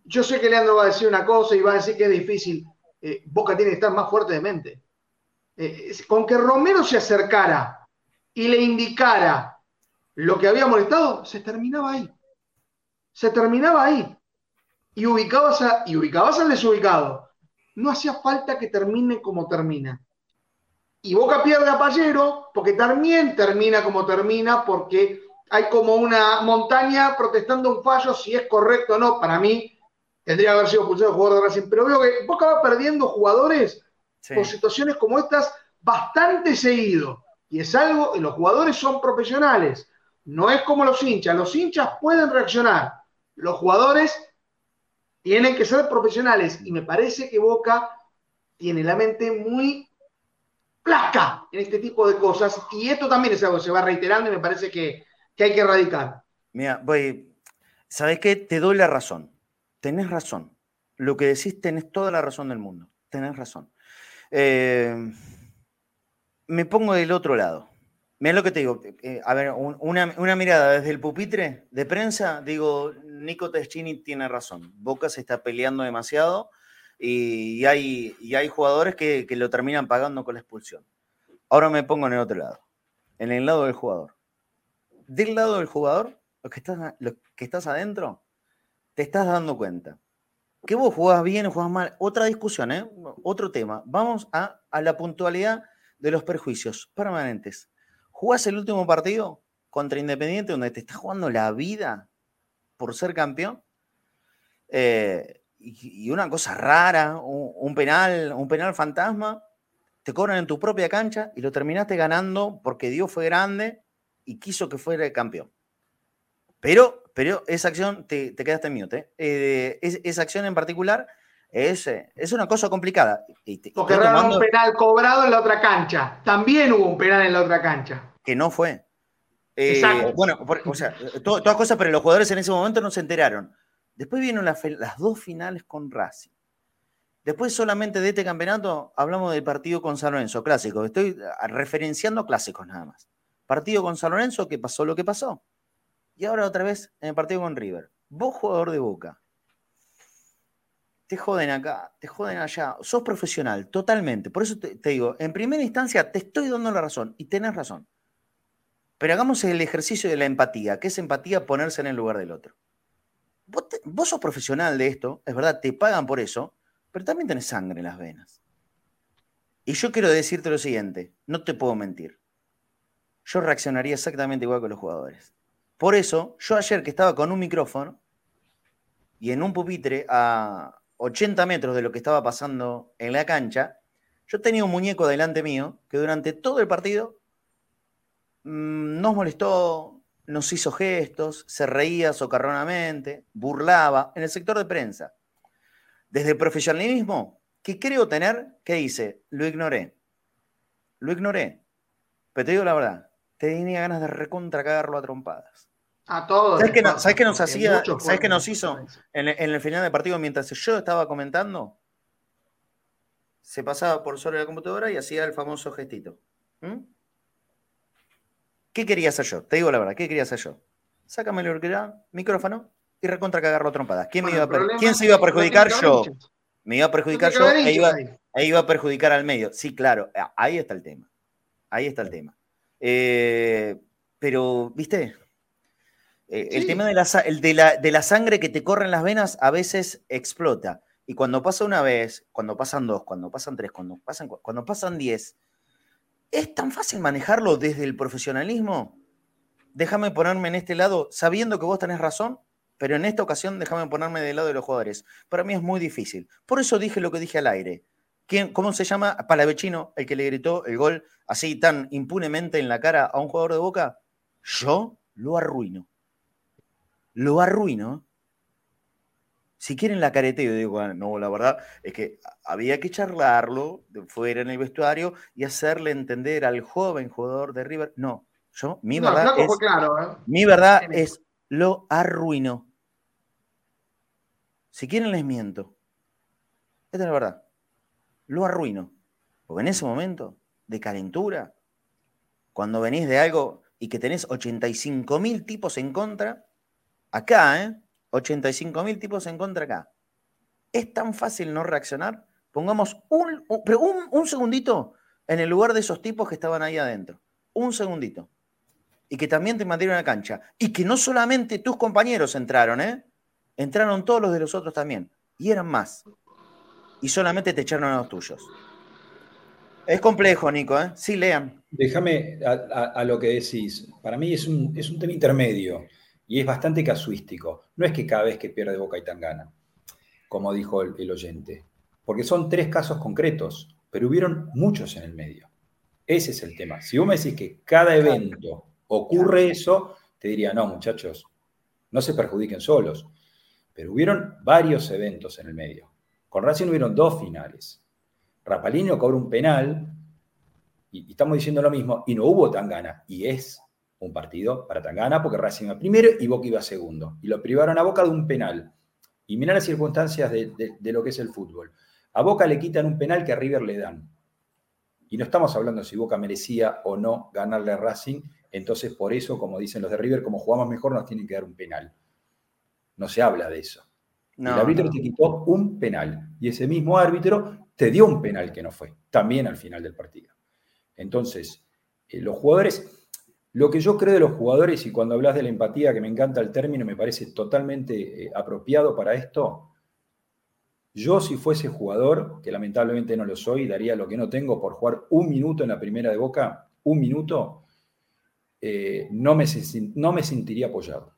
Yo sé que Leandro va a decir una cosa y va a decir que es difícil. Eh, Boca tiene que estar más fuerte de mente. Eh, con que Romero se acercara y le indicara lo que había molestado, se terminaba ahí. Se terminaba ahí. Y ubicabas, a, y ubicabas al desubicado. No hacía falta que termine como termina. Y Boca pierde a Pallero porque también termina como termina, porque hay como una montaña protestando un fallo si es correcto o no. Para mí, tendría que haber sido expulsado el jugador de Racing. Pero veo que Boca va perdiendo jugadores por situaciones como estas bastante seguido. Y es algo, los jugadores son profesionales. No es como los hinchas. Los hinchas pueden reaccionar. Los jugadores tienen que ser profesionales. Y me parece que Boca tiene la mente muy placa en este tipo de cosas. Y esto también es algo que se va reiterando y me parece que, hay que erradicar. Mira, voy, ¿sabes qué? Te doy la razón. Tenés razón. Lo que decís, tenés toda la razón del mundo. Tenés razón. Eh, me pongo del otro lado. Mira lo que te digo. Eh, a ver, una, mirada desde el pupitre de prensa, digo, Nico Teschini tiene razón. Boca se está peleando demasiado y, hay, hay jugadores que, lo terminan pagando con la expulsión. Ahora me pongo en el otro lado, en el lado del jugador. Del lado del jugador, lo que estás, que estás adentro, te estás dando cuenta. Que vos jugás bien o jugás mal. Otra discusión, ¿eh? otro tema. Vamos a, a la puntualidad de los perjuicios permanentes. ¿Jugás el último partido contra Independiente donde te estás jugando la vida por ser campeón? Eh, y una cosa rara, un, penal, un penal fantasma, te cobran en tu propia cancha y lo terminaste ganando porque Dios fue grande y quiso que fuera el campeón. Pero, pero esa acción, te, te quedaste en mute, eh, esa acción en particular es, eh, es una cosa complicada. porque era un penal cobrado en la otra cancha. También hubo un penal en la otra cancha. Que no fue. Eh, bueno, o sea, todas cosas, pero los jugadores en ese momento no se enteraron. Después vinieron las, dos finales con Racing. Después solamente de este campeonato hablamos del partido con San Lorenzo, clásico. Estoy referenciando clásicos nada más. Partido con San Lorenzo, que pasó lo que pasó. Y ahora otra vez en el partido con River. Vos, jugador de Boca, te joden acá, te joden allá. Sos profesional, totalmente. Por eso te, digo, en primera instancia te estoy dando la razón y tenés razón. Pero hagamos el ejercicio de la empatía, que es empatía ponerse en el lugar del otro. Vos, sos profesional de esto, es verdad, te pagan por eso, pero también tenés sangre en las venas. Y yo quiero decirte lo siguiente, no te puedo mentir. Yo reaccionaría exactamente igual que los jugadores. Por eso, yo ayer que estaba con un micrófono y en un pupitre a 80 metros de lo que estaba pasando en la cancha, yo tenía un muñeco delante mío que durante todo el partido mm, nos molestó, nos hizo gestos, se reía socarronamente, burlaba en el sector de prensa. Desde el profesionalismo que creo tener, ¿qué dice? Lo ignoré. Lo ignoré. Pero te digo la verdad, tenía ganas de recontra cagarlo a trompadas. A todos. ¿Sabes qué, nos hacía? ¿Sabes qué nos hizo en, el final del partido mientras yo estaba comentando? Se pasaba por sobre la computadora y hacía el famoso gestito. ¿Mm? ¿Qué quería hacer yo? Te digo la verdad, ¿qué quería hacer yo? Sácame el micrófono y recontra cagarlo a trompadas. ¿Quién, ¿Quién se iba a perjudicar? Yo. Me iba a perjudicar yo e iba, e iba, a perjudicar al medio. Sí, claro, ahí está el tema. Ahí está el tema. Eh, pero, ¿viste? Eh, el tema de la, de, la, sangre que te corre en las venas a veces explota. Y cuando pasa una vez, cuando pasan dos, cuando pasan tres, cuando pasan, cuando pasan diez, es tan fácil manejarlo desde el profesionalismo. Déjame ponerme en este lado sabiendo que vos tenés razón, pero en esta ocasión déjame ponerme del lado de los jugadores. Para mí es muy difícil. Por eso dije lo que dije al aire. ¿Quién, ¿Cómo se llama? Palavecino, el que le gritó el gol así tan impunemente en la cara a un jugador de boca. Yo lo arruino lo arruino. Si quieren la careteo, digo, no, la verdad es que había que charlarlo de fuera en el vestuario y hacerle entender al joven jugador de River, no, yo, mi verdad, es, claro, ¿eh? mi verdad es, lo arruino. Si quieren les miento. Esta es la verdad. Lo arruino. Porque en ese momento de calentura, cuando venís de algo y que tenés 85 mil tipos en contra, Acá, ¿eh? 85 mil tipos en contra acá. ¿Es tan fácil no reaccionar? Pongamos un, un, segundito en el lugar de esos tipos que estaban ahí adentro. Un segundito. Y que también te mantieron a la cancha. Y que no solamente tus compañeros entraron, ¿eh? Entraron todos los de los otros también. Y eran más. Y solamente te echaron a los tuyos. Es complejo, Nico, ¿eh? Sí, lean. Déjame a, lo que decís. Para mí es un, es un tema intermedio. Y es bastante casuístico. No es que cada vez que pierde Boca y gana, como dijo el, oyente. Porque son tres casos concretos, pero hubieron muchos en el medio. Ese es el tema. Si vos me decís que cada evento ocurre eso, te diría, no, muchachos, no se perjudiquen solos. Pero hubieron varios eventos en el medio. Con Racing hubieron dos finales. Rapalino cobró un penal, y, estamos diciendo lo mismo, y no hubo tan gana, y es un partido para Tangana, porque Racing iba primero y Boca iba segundo. Y lo privaron a Boca de un penal. Y mirá las circunstancias de, lo que es el fútbol. A Boca le quitan un penal que a River le dan. Y no estamos hablando si Boca merecía o no ganarle a Racing. Entonces, por eso, como dicen los de River, como jugamos mejor, nos tienen que dar un penal. No se habla de eso. el árbitro te quitó un penal. Y ese mismo árbitro te dio un penal que no fue. También al final del partido. Entonces, eh, los jugadores lo que yo creo de los jugadores, y cuando hablas de la empatía, que me encanta el término, me parece totalmente eh, apropiado para esto, yo si fuese jugador, que lamentablemente no lo soy, daría lo que no tengo por jugar un minuto en la primera de Boca, un minuto, eh, no, me, no me sentiría apoyado.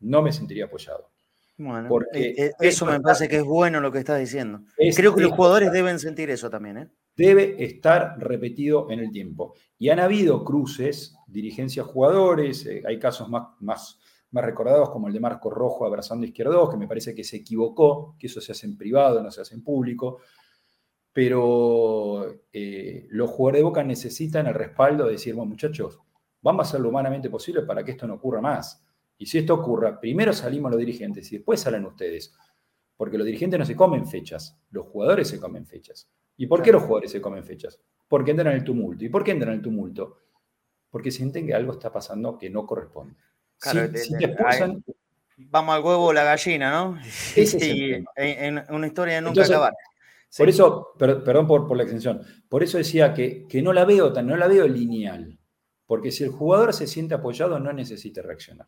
No me sentiría apoyado. Bueno, porque eh, eso me parece que es bueno lo que estás diciendo. Creo que los jugadores deben sentir eso también. ¿eh? Debe estar repetido en el tiempo. Y han habido cruces, dirigencias jugadores, hay casos más, más, más recordados como el de Marco Rojo abrazando izquierdo, que me parece que se equivocó, que eso se hace en privado, no se hace en público. Pero los jugadores de Boca necesitan el respaldo de decir, bueno, muchachos, vamos a hacer lo humanamente posible para que esto no ocurra más. Y si esto ocurra, primero salimos los dirigentes y después salen ustedes. Porque los dirigentes no se comen fechas, los jugadores se comen fechas. ¿Y por qué los jugadores se comen fechas? Porque entran en el tumulto. ¿Y por qué entran en el tumulto? Porque sienten que algo está pasando que no corresponde. vamos al huevo o la gallina, ¿no? Sí, en, una historia de nunca acabar. Por eso, perdón por, por, la extensión, por eso decía que, que no la veo tan, no la veo lineal. Porque si el jugador se siente apoyado, no necesita reaccionar.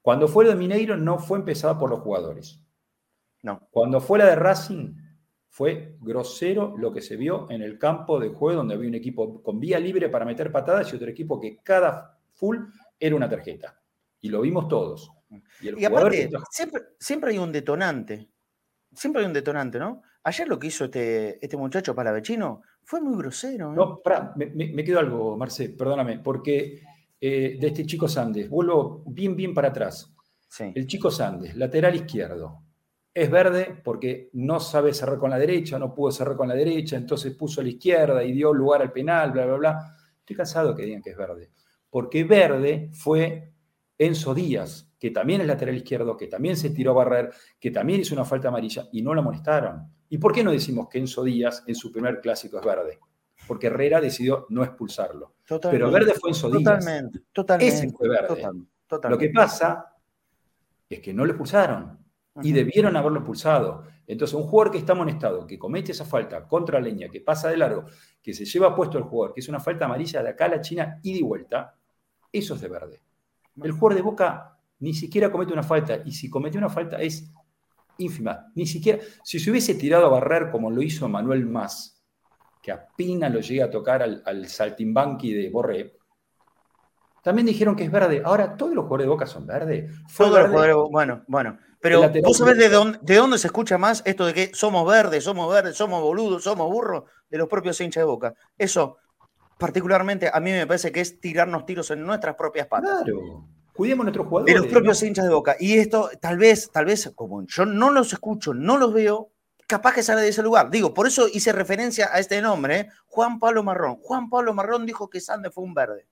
Cuando fue la de Mineiro no fue empezada por los jugadores. No. Cuando fue la de Racing fue grosero lo que se vio en el campo de juego donde había un equipo con vía libre para meter patadas y otro equipo que cada full era una tarjeta. Y lo vimos todos. Y, aparte, siempre, hay un detonante. Siempre hay un detonante, ¿no? Ayer lo que hizo este, este muchacho palavecino fue muy grosero. ¿eh? No, me, me, quedó algo, Marce, perdóname, porque eh, de este chico Sandes. Vuelvo bien, bien para atrás. El chico Sandes, lateral izquierdo. Es verde porque no sabe cerrar con la derecha, no pudo cerrar con la derecha, entonces puso a la izquierda y dio lugar al penal, bla, bla, bla. Estoy cansado que digan que es verde. Porque verde fue Enzo Díaz, que también es lateral izquierdo, que también se tiró a barrer, que también hizo una falta amarilla y no la amonestaron. ¿Y por qué no decimos que Enzo Díaz en su primer clásico es verde? porque Herrera decidió no expulsarlo. Pero Verde fue en Sodías. Totalmente, totalmente. Ese fue Verde. Lo que pasa es que no lo expulsaron y debieron haberlo expulsado. Entonces, un jugador que está amonestado, que comete esa falta contra Leña, que pasa de largo, que se lleva puesto el jugador, que es una falta amarilla de acá a la China y de vuelta, eso es de Verde. El jugador de Boca ni siquiera comete una falta y si cometió una falta es ínfima. Ni siquiera, si se hubiese tirado a barrer como lo hizo Manuel Más, que apenas lo llega a tocar al, al saltimbanqui de Borré, también dijeron que es verde. Ahora todos los jugadores de Boca son verdes. Todos los jugadores, bueno, bueno. Pero ¿tú sabes de dónde, de dónde se escucha más esto de que somos verdes, somos verdes, somos boludos, somos burros? De los propios hinchas de Boca. Eso, particularmente, a mí me parece que es tirarnos tiros en nuestras propias patas. Claro. Cuidemos a nuestros jugadores. De los propios hinchas de Boca. Y esto, tal vez, tal vez, como yo no los escucho, no los veo, capaz que sale de ese lugar. Digo, por eso hice referencia a este nombre, ¿eh? Juan Pablo Marrón. Juan Pablo Marrón dijo que Sande fue un verde.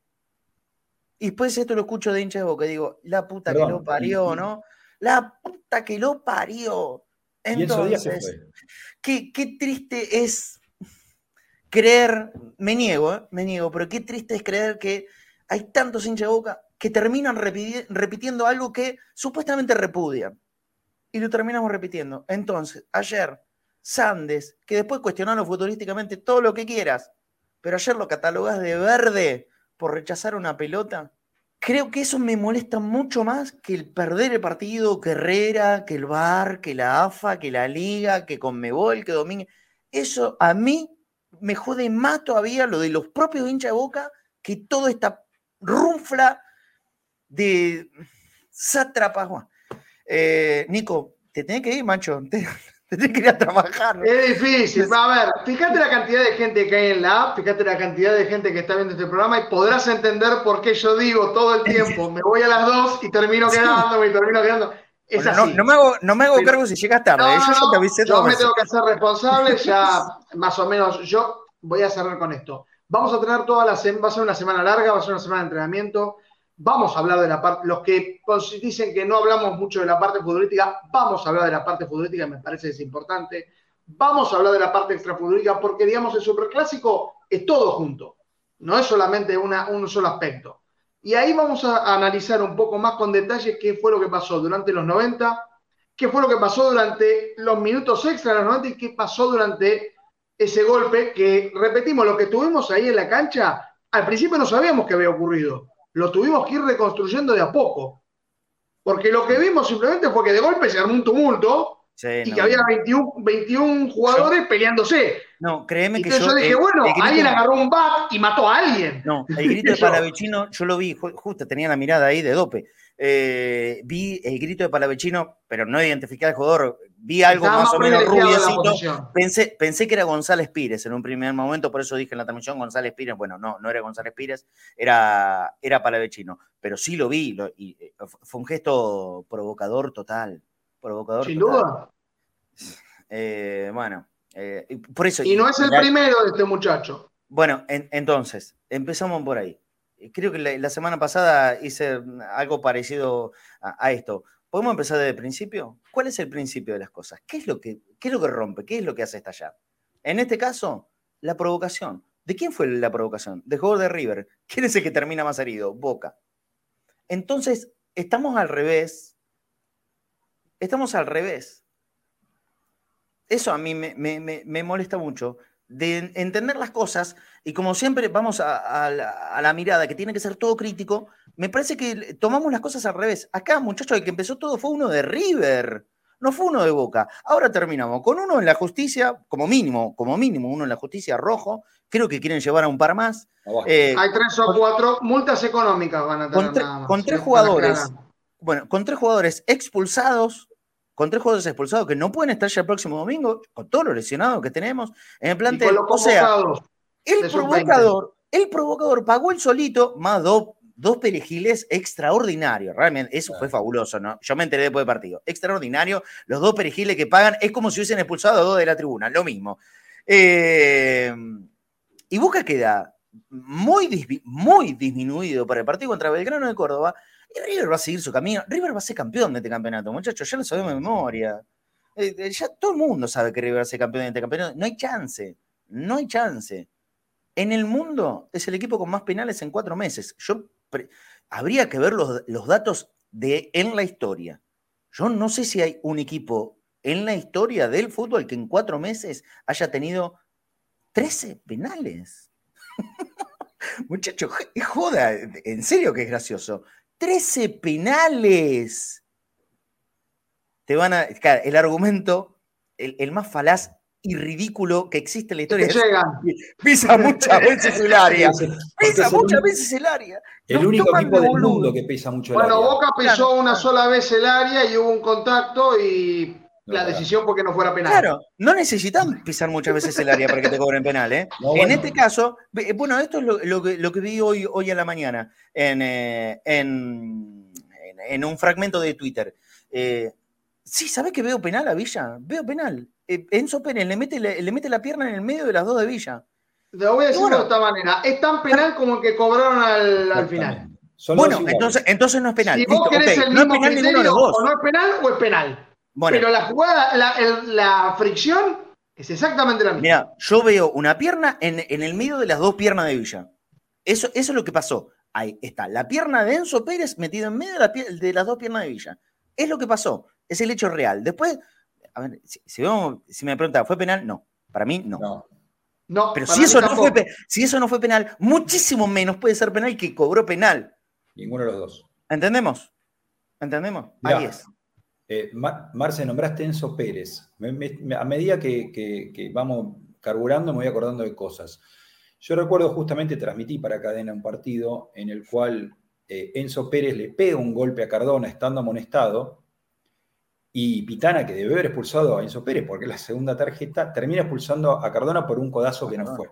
Y después esto lo escucho de hincha de boca, digo, la puta que lo parió, ¿no? La puta que lo parió. Entonces, qué, qué, triste es creer, me niego, ¿eh? me niego, pero qué triste es creer que hay tantos hinchas de boca que terminan repitiendo algo que supuestamente repudian y lo terminamos repitiendo. Entonces, ayer, Sandes, que después cuestionaron futurísticamente todo lo que quieras, pero ayer lo catalogas de verde por rechazar una pelota. Creo que eso me molesta mucho más que el perder el partido, que Herrera, que el VAR, que la AFA, que la Liga, que Conmebol, que Domínguez. Eso a mí me jode más todavía lo de los propios hinchas de boca que toda esta runfla de sátrapas. Eh, Nico, te tenés que ir, macho. tenés que ir a trabajar. Es difícil. A ver, fíjate la cantidad de gente que hay en la app, fíjate la cantidad de gente que está viendo este programa y podrás entender por qué yo digo todo el tiempo, me voy a las dos y termino quedándome y termino quedando. Es así. No, me hago, no me hago cargo si llegas tarde. yo ya te avisé Yo me tengo que hacer responsable, ya más o menos yo voy a cerrar con esto. Vamos a tener toda la semana, va a ser una semana larga, va a ser una semana de entrenamiento. Vamos a hablar de la parte, los que dicen que no hablamos mucho de la parte futbolística, vamos a hablar de la parte futbolística, me parece que es importante. Vamos a hablar de la parte extrafutbolística porque, digamos, el superclásico es todo junto, no es solamente una, un solo aspecto. Y ahí vamos a analizar un poco más con detalle qué fue lo que pasó durante los 90, qué fue lo que pasó durante los minutos extra de los 90 y qué pasó durante ese golpe que, repetimos, lo que tuvimos ahí en la cancha, al principio no sabíamos que había ocurrido lo tuvimos que ir reconstruyendo de a poco. Porque lo que vimos simplemente fue que de golpe se armó un tumulto y que había 21, 21 jugadores peleándose. No, créeme que yo. yo dije, bueno, alguien agarró un bat y mató a alguien. No, el grito de Palavecino, yo lo vi, justo tenía la mirada ahí de dope. Eh, vi el grito de Palavecino, pero no identifiqué al jugador. Vi algo más, o menos rubiecito. Pensé, pensé que era González Pires en un primer momento, por eso dije en la transmisión González Pires. Bueno, no, no era González Pires, era, era Palavecino. Pero sí lo vi, y eh, fue un gesto provocador total. Provocador Sin duda. Eh, bueno, por eso. Y no es el primero de este muchacho. Bueno, entonces, empezamos por ahí creo que la, semana pasada hice algo parecido a, esto. ¿Podemos empezar desde el principio? ¿Cuál es el principio de las cosas? ¿Qué es lo que, qué es lo que rompe? ¿Qué es lo que hace estallar? En este caso, la provocación. ¿De quién fue la provocación? De jugador de River. ¿Quién es el que termina más herido? Boca. Entonces, estamos al revés. Estamos al revés. Eso a mí me, me molesta mucho de entender las cosas y como siempre vamos a, la, mirada que tiene que ser todo crítico, me parece que tomamos las cosas al revés. Acá, muchachos, el que empezó todo fue uno de River, no fue uno de Boca. Ahora terminamos con uno en la justicia, como mínimo, como mínimo, uno en la justicia rojo. Creo que quieren llevar a un par más. Eh, Hay tres o cuatro multas económicas van a tener. Con, tres jugadores. Bueno, con tres jugadores expulsados con tres jugadores expulsados que no pueden estar ya el próximo domingo, con todos los lesionados que tenemos en el plantel. O sea, el provocador, el provocador pagó el solito más dos, dos perejiles extraordinarios. Realmente, eso fue fabuloso, ¿no? Yo me enteré después del partido. Extraordinario. Los dos perejiles que pagan es como si hubiesen expulsado a dos de la tribuna, lo mismo. Eh, y Boca queda muy, muy disminuido para el partido contra Belgrano de Córdoba y River va a seguir su camino. River va a ser campeón de este campeonato, muchachos, ya lo sabemos de memoria. Eh, eh, ya todo el mundo sabe que River va a ser campeón de este campeonato. No hay chance, no hay chance. En el mundo es el equipo con más penales en cuatro meses. Yo habría que ver los, los datos de en la historia. Yo no sé si hay un equipo en la historia del fútbol que en cuatro meses haya tenido 13 penales. Muchachos, joda, en serio que es gracioso. 13 penales. Te van a. el argumento, el, más falaz y ridículo que existe en la historia. Pisa muchas veces el área. Pisa muchas veces el área. El único equipo del mundo que pisa mucho el área. Bueno, Boca pisó una sola vez el área y hubo un contacto y la decisión porque no fuera penal. Claro, no necesitan pisar muchas veces el área para que te cobren penal. ¿eh? En este caso, bueno, esto es lo, que, lo que, vi hoy, hoy a la mañana en, en, un fragmento de Twitter. Eh, sí, ¿sabes que veo penal a Villa? Veo penal. Eh, Enzo Pérez le mete, le, mete la pierna en el medio de las dos de Villa. Lo voy a decir de esta manera. Es tan penal como el que cobraron al, final. bueno, entonces, entonces no es penal. Si vos querés el mismo no es penal ninguno de los dos. O no es penal o es penal. Pero la jugada, la, fricción es exactamente la misma. Mira, yo veo una pierna en, el medio de las dos piernas de Villa. Eso, eso es lo que pasó. Ahí está, la pierna de Enzo Pérez metida en medio de, las dos piernas de Villa. Es lo que pasó, es el hecho real. Después, a ver, si, me pregunta, ¿fue penal? No, para mí no. No. Pero si eso no, fue, si eso no fue penal, muchísimo menos puede ser penal que cobró penal. Ninguno de los dos. ¿Entendemos? ¿Entendemos? Ahí es. Eh, Marce, nombraste Enzo Pérez. a medida que, vamos carburando, me voy acordando de cosas. Yo recuerdo justamente, transmití para Cadena un partido en el cual eh, Enzo Pérez le pega un golpe a Cardona estando amonestado y Pitana, que debe haber expulsado a Enzo Pérez porque la segunda tarjeta, termina expulsando a Cardona por un codazo que no fue.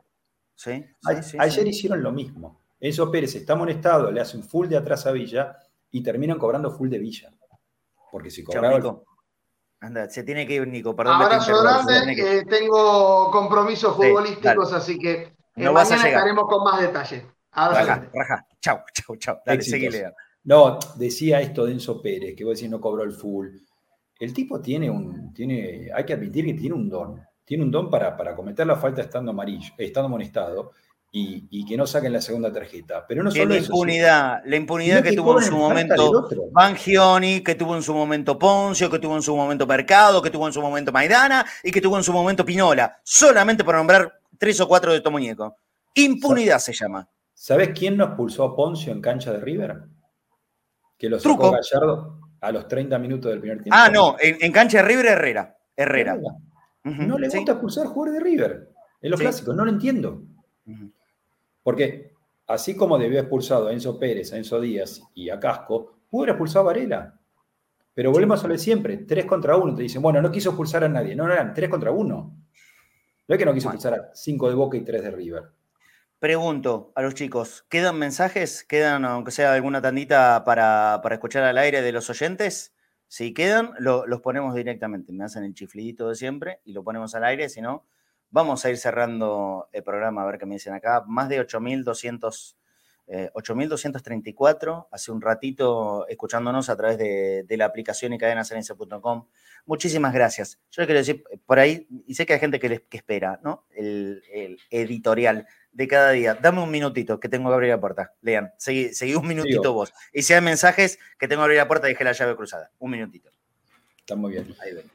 ayer hicieron lo mismo. Enzo Pérez está amonestado, le hace un full de atrás a Villa y terminan cobrando full de Villa. Porque si cobraba. Anda, se tiene que ir, Nico. Perdón, Abrazo grande. Eh, tengo compromisos futbolísticos, así que no mañana estaremos con más detalle. Raja, raja. Chau, chau, chau. Dale, seguile. No, decía esto de Enzo Pérez, que vos decís no cobró el full. El tipo tiene un. Tiene, hay que admitir que tiene un don. Tiene un don para, para cometer la falta estando amarillo, estando amonestado y, que no saquen la segunda tarjeta. Pero no solo la impunidad, la impunidad que tuvo en su momento Bangioni, que tuvo en su momento Poncio, que tuvo en su momento Mercado, que tuvo en su momento Maidana y que tuvo en su momento Pinola, solamente por nombrar tres o cuatro de estos muñecos. Impunidad se llama. ¿Sabes quién nos pulsó a Poncio en cancha de River? Que lo sacó Gallardo. a los 30 minutos del primer tiempo. Ah, no, en, cancha de River, Herrera. Herrera. No le gusta expulsar jugadores de River. En los clásicos, no lo entiendo. Porque así como debió expulsado a Enzo Pérez, a Enzo Díaz y a Casco, pudo haber expulsado a Varela. Pero volvemos a lo de siempre, tres contra uno. Te dicen, bueno, no quiso expulsar a nadie. No, no eran tres contra uno. No es que no quiso expulsar a cinco de Boca y tres de River. Pregunto a los chicos, ¿quedan mensajes? ¿Quedan, aunque sea alguna tandita para, escuchar al aire de los oyentes? Si quedan, los ponemos directamente. Me hacen el chiflidito de siempre y lo ponemos al aire. Si no, vamos a ir cerrando el programa a ver qué me dicen acá. Más de 8.200 8.234, eh, hace un ratito escuchándonos a través de, la aplicación y cadenaserense.com. Muchísimas gracias. Yo quiero decir, por ahí, y sé que hay gente que, espera, ¿no? El, editorial de cada día. Dame un minutito, que tengo que abrir la puerta. Lean, seguí, un minutito vos. Y si hay mensajes, que tengo que abrir la puerta, dejé la llave cruzada. Un minutito. Está muy bien. Ahí ven.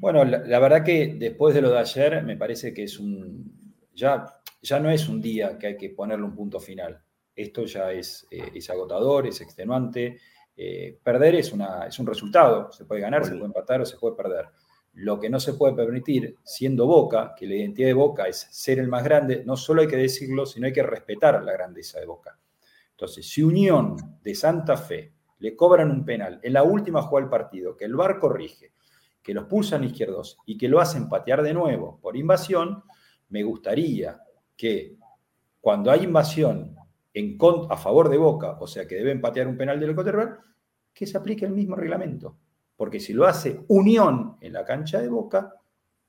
Bueno, la, verdad que después de lo de ayer, me parece que es un. Ya ya no es un día que hay que ponerle un punto final. Esto ya es, eh, es agotador, es extenuante. Eh, perder es, una, es un resultado. Se puede ganar, se puede empatar o se puede perder. Lo que no se puede permitir, siendo Boca, que la identidad de Boca es ser el más grande, no solo hay que decirlo, sino hay que respetar la grandeza de Boca. Entonces, si Unión de Santa Fe le cobran un penal en la última jugada del partido, que el VAR corrige, que los pulsan izquierdos y que lo hacen patear de nuevo por invasión, me gustaría que cuando hay invasión en, a favor de Boca, o sea que deben patear un penal del contrario, que se aplique el mismo reglamento. Porque si lo hace Unión en la cancha de Boca,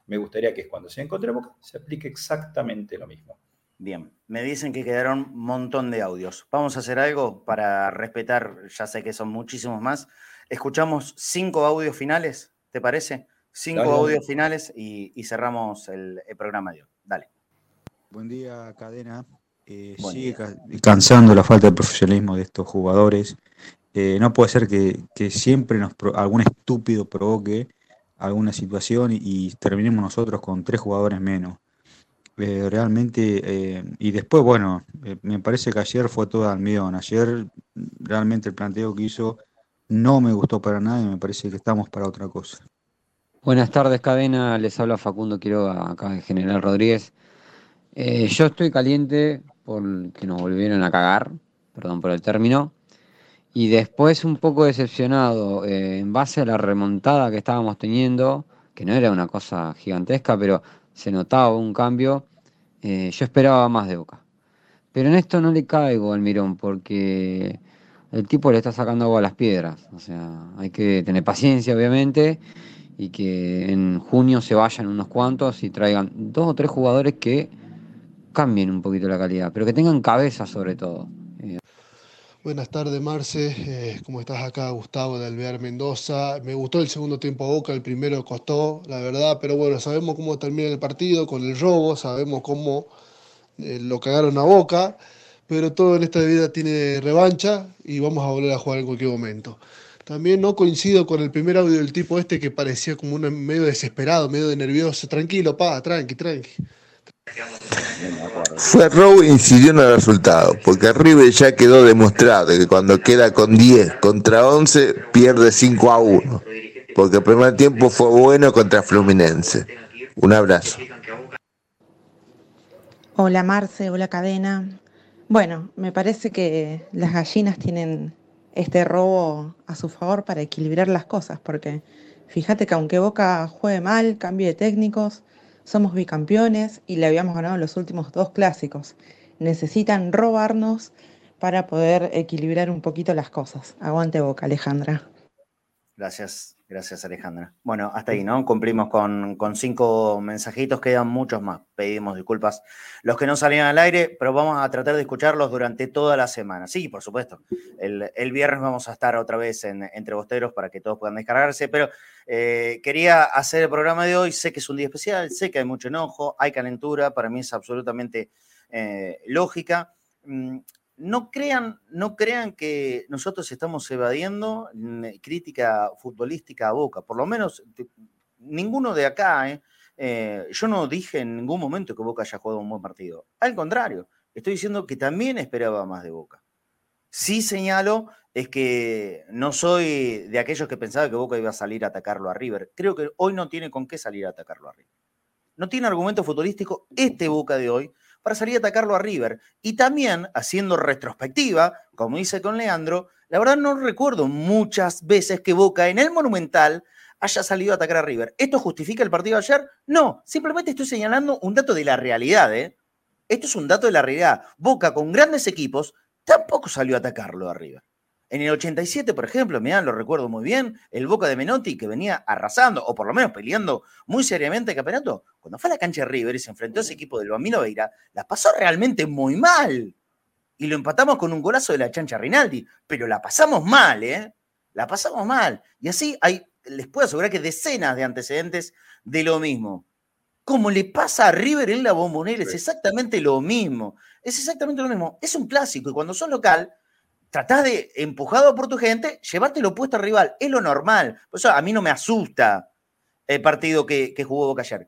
me gustaría que cuando sea en contra de Boca se aplique exactamente lo mismo. Bien, me dicen que quedaron un montón de audios. Vamos a hacer algo para respetar, ya sé que son muchísimos más. Escuchamos cinco audios finales, ¿te parece? Cinco audios finales y, cerramos el programa de hoy. Dale. Buen día, cadena. Eh, sigue cansando la falta de profesionalismo de estos jugadores. Eh, no puede ser que, siempre nos algún estúpido provoque alguna situación y, terminemos nosotros con tres jugadores menos. Eh, realmente, y después, bueno, me parece que ayer fue todo almidón. Ayer realmente el planteo que hizo no me gustó para nada y me parece que estamos para otra cosa. Buenas tardes, cadena. Les habla Facundo Quiroga, acá de General Rodríguez. Eh, yo estoy caliente por que nos volvieron a cagar, perdón por el término, y después un poco decepcionado eh, en base a la remontada que estábamos teniendo, que no era una cosa gigantesca, pero se notaba un cambio. Eh, yo esperaba más de Boca. Pero en esto no le caigo al mirón porque el tipo le está sacando agua a las piedras. O sea, hay que tener paciencia, obviamente, y que en junio se vayan unos cuantos y traigan dos o tres jugadores que cambien un poquito la calidad, pero que tengan cabeza sobre todo. Buenas tardes, Marce. Eh, ¿Cómo estás acá? Gustavo de Alvear Mendoza. Me gustó el segundo tiempo a Boca, el primero costó, la verdad, pero bueno, sabemos cómo termina el partido con el robo, sabemos cómo eh, lo cagaron a Boca, pero todo en esta vida tiene revancha y vamos a volver a jugar en cualquier momento. También no coincido con el primer audio del tipo este que parecía como un medio desesperado, medio nervioso. Tranquilo, pa, tranqui, tranqui. E incidió en el resultado, porque River ya quedó demostrado que cuando queda con 10 contra 11 pierde 5 a 1, porque el primer tiempo fue bueno contra Fluminense. Un abrazo. Hola Marce, hola cadena. Bueno, me parece que las gallinas tienen este robo a su favor para equilibrar las cosas, porque fíjate que aunque Boca juegue mal, cambie de técnicos, somos bicampeones y le habíamos ganado los últimos dos clásicos. Necesitan robarnos para poder equilibrar un poquito las cosas. Aguante boca, Alejandra. Gracias, gracias Alejandra. Bueno, hasta ahí, ¿no? Cumplimos con, cinco mensajitos, quedan muchos más. Pedimos disculpas los que no salían al aire, pero vamos a tratar de escucharlos durante toda la semana. Sí, por supuesto. El, viernes vamos a estar otra vez en, entre bosteros para que todos puedan descargarse, pero eh, quería hacer el programa de hoy. Sé que es un día especial, sé que hay mucho enojo, hay calentura, para mí es absolutamente eh, lógica. Mm, no crean, no crean que nosotros estamos evadiendo crítica futbolística a Boca, por lo menos ninguno de acá, ¿eh? Eh, yo no dije en ningún momento que Boca haya jugado un buen partido, al contrario, estoy diciendo que también esperaba más de Boca. Sí señalo es que no soy de aquellos que pensaba que Boca iba a salir a atacarlo a River. Creo que hoy no tiene con qué salir a atacarlo a River. No tiene argumento futbolístico este Boca de hoy para salir a atacarlo a River. Y también, haciendo retrospectiva, como hice con Leandro, la verdad no recuerdo muchas veces que Boca en el Monumental haya salido a atacar a River. ¿Esto justifica el partido de ayer? No, simplemente estoy señalando un dato de la realidad. ¿eh? Esto es un dato de la realidad. Boca con grandes equipos tampoco salió a atacarlo a River. En el 87, por ejemplo, mirá, lo recuerdo muy bien, el Boca de Menotti que venía arrasando, o por lo menos peleando muy seriamente el campeonato, cuando fue a la cancha de River y se enfrentó a ese equipo del Bambino Veira, la pasó realmente muy mal. Y lo empatamos con un golazo de la chancha Rinaldi, pero la pasamos mal, ¿eh? La pasamos mal. Y así hay, les puedo asegurar que decenas de antecedentes de lo mismo. Como le pasa a River en la bombonera, es exactamente lo mismo. Es exactamente lo mismo. Es un clásico y cuando sos local, tratás de, empujado por tu gente, llevarte lo puesto al rival. Es lo normal. Por eso a mí no me asusta el partido que, jugó Boca ayer.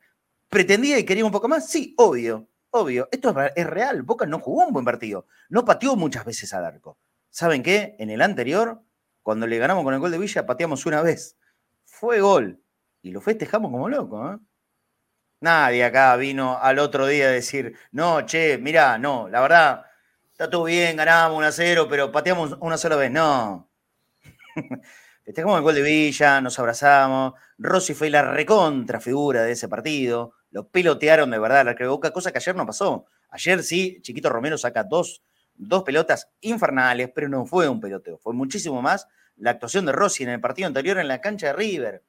¿Pretendía y quería un poco más? Sí, obvio, obvio. Esto es, real. Boca no jugó un buen partido. No pateó muchas veces al arco. ¿Saben qué? En el anterior, cuando le ganamos con el gol de Villa, pateamos una vez. Fue gol. Y lo festejamos como loco. ¿eh? Nadie acá vino al otro día a decir, no, che, mira, no, la verdad, está todo bien, ganamos 1 a 0, pero pateamos una sola vez. No. Festejamos el gol de Villa, nos abrazamos. Rossi fue la recontra figura de ese partido. Lo pelotearon de verdad la Boca, cosa que ayer no pasó. Ayer sí, Chiquito Romero saca dos, dos pelotas infernales, pero no fue un peloteo. Fue muchísimo más la actuación de Rossi en el partido anterior en la cancha de River.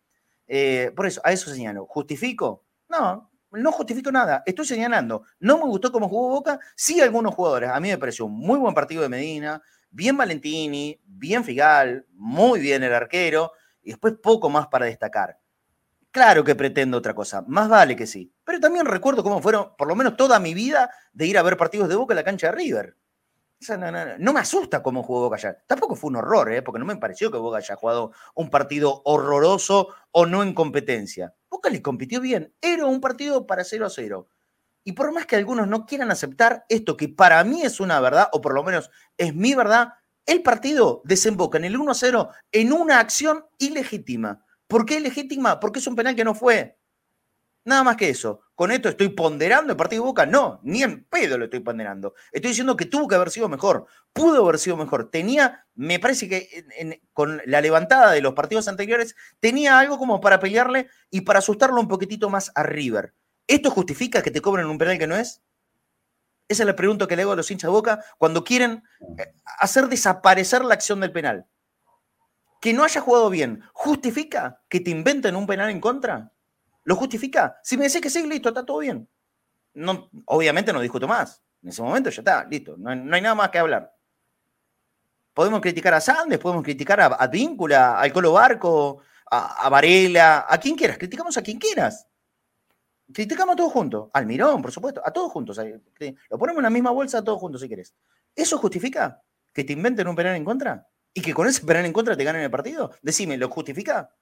Eh, por eso, a eso señalo. ¿Justifico? No, no justifico nada, estoy señalando. No me gustó cómo jugó Boca, sí algunos jugadores. A mí me pareció un muy buen partido de Medina, bien Valentini, bien Figal, muy bien el arquero, y después poco más para destacar. Claro que pretendo otra cosa, más vale que sí. Pero también recuerdo cómo fueron, por lo menos toda mi vida, de ir a ver partidos de Boca en la cancha de River. no, me asusta cómo jugó Boca ayer. Tampoco fue un horror, ¿eh? porque no me pareció que Boca haya jugado un partido horroroso o no en competencia. Boca le compitió bien. Era un partido para 0 a 0. Y por más que algunos no quieran aceptar esto, que para mí es una verdad, o por lo menos es mi verdad, el partido desemboca en el 1 a 0 en una acción ilegítima. ¿Por qué ilegítima? Porque es un penal que no fue. Nada más que eso. ¿Con esto estoy ponderando el partido de Boca? No, ni en pedo lo estoy ponderando. Estoy diciendo que tuvo que haber sido mejor. Pudo haber sido mejor. Tenía, me parece que con la levantada de los partidos anteriores, tenía algo como para pelearle y para asustarlo un poquitito más a River. ¿Esto justifica que te cobren un penal que no es? Esa es la pregunta que le hago a los hinchas de Boca cuando quieren eh, hacer desaparecer la acción del penal. Que no haya jugado bien, ¿justifica que te inventen un penal en contra? ¿Lo justifica? Si me decís que sí, listo, está todo bien. No, obviamente no discuto más. En ese momento ya está, listo. No hay, nada más que hablar. Podemos criticar a Sandes, podemos criticar a, a Víncula, al Colo Barco, a, Varela, a quien quieras. Criticamos a quien quieras. Criticamos a todos juntos. Al Mirón, por supuesto. A todos juntos. Lo ponemos en la misma bolsa a todos juntos si quieres. ¿Eso justifica que te inventen un penal en contra? ¿Y que con ese penal en contra te ganen el partido? Decime, ¿lo justifica?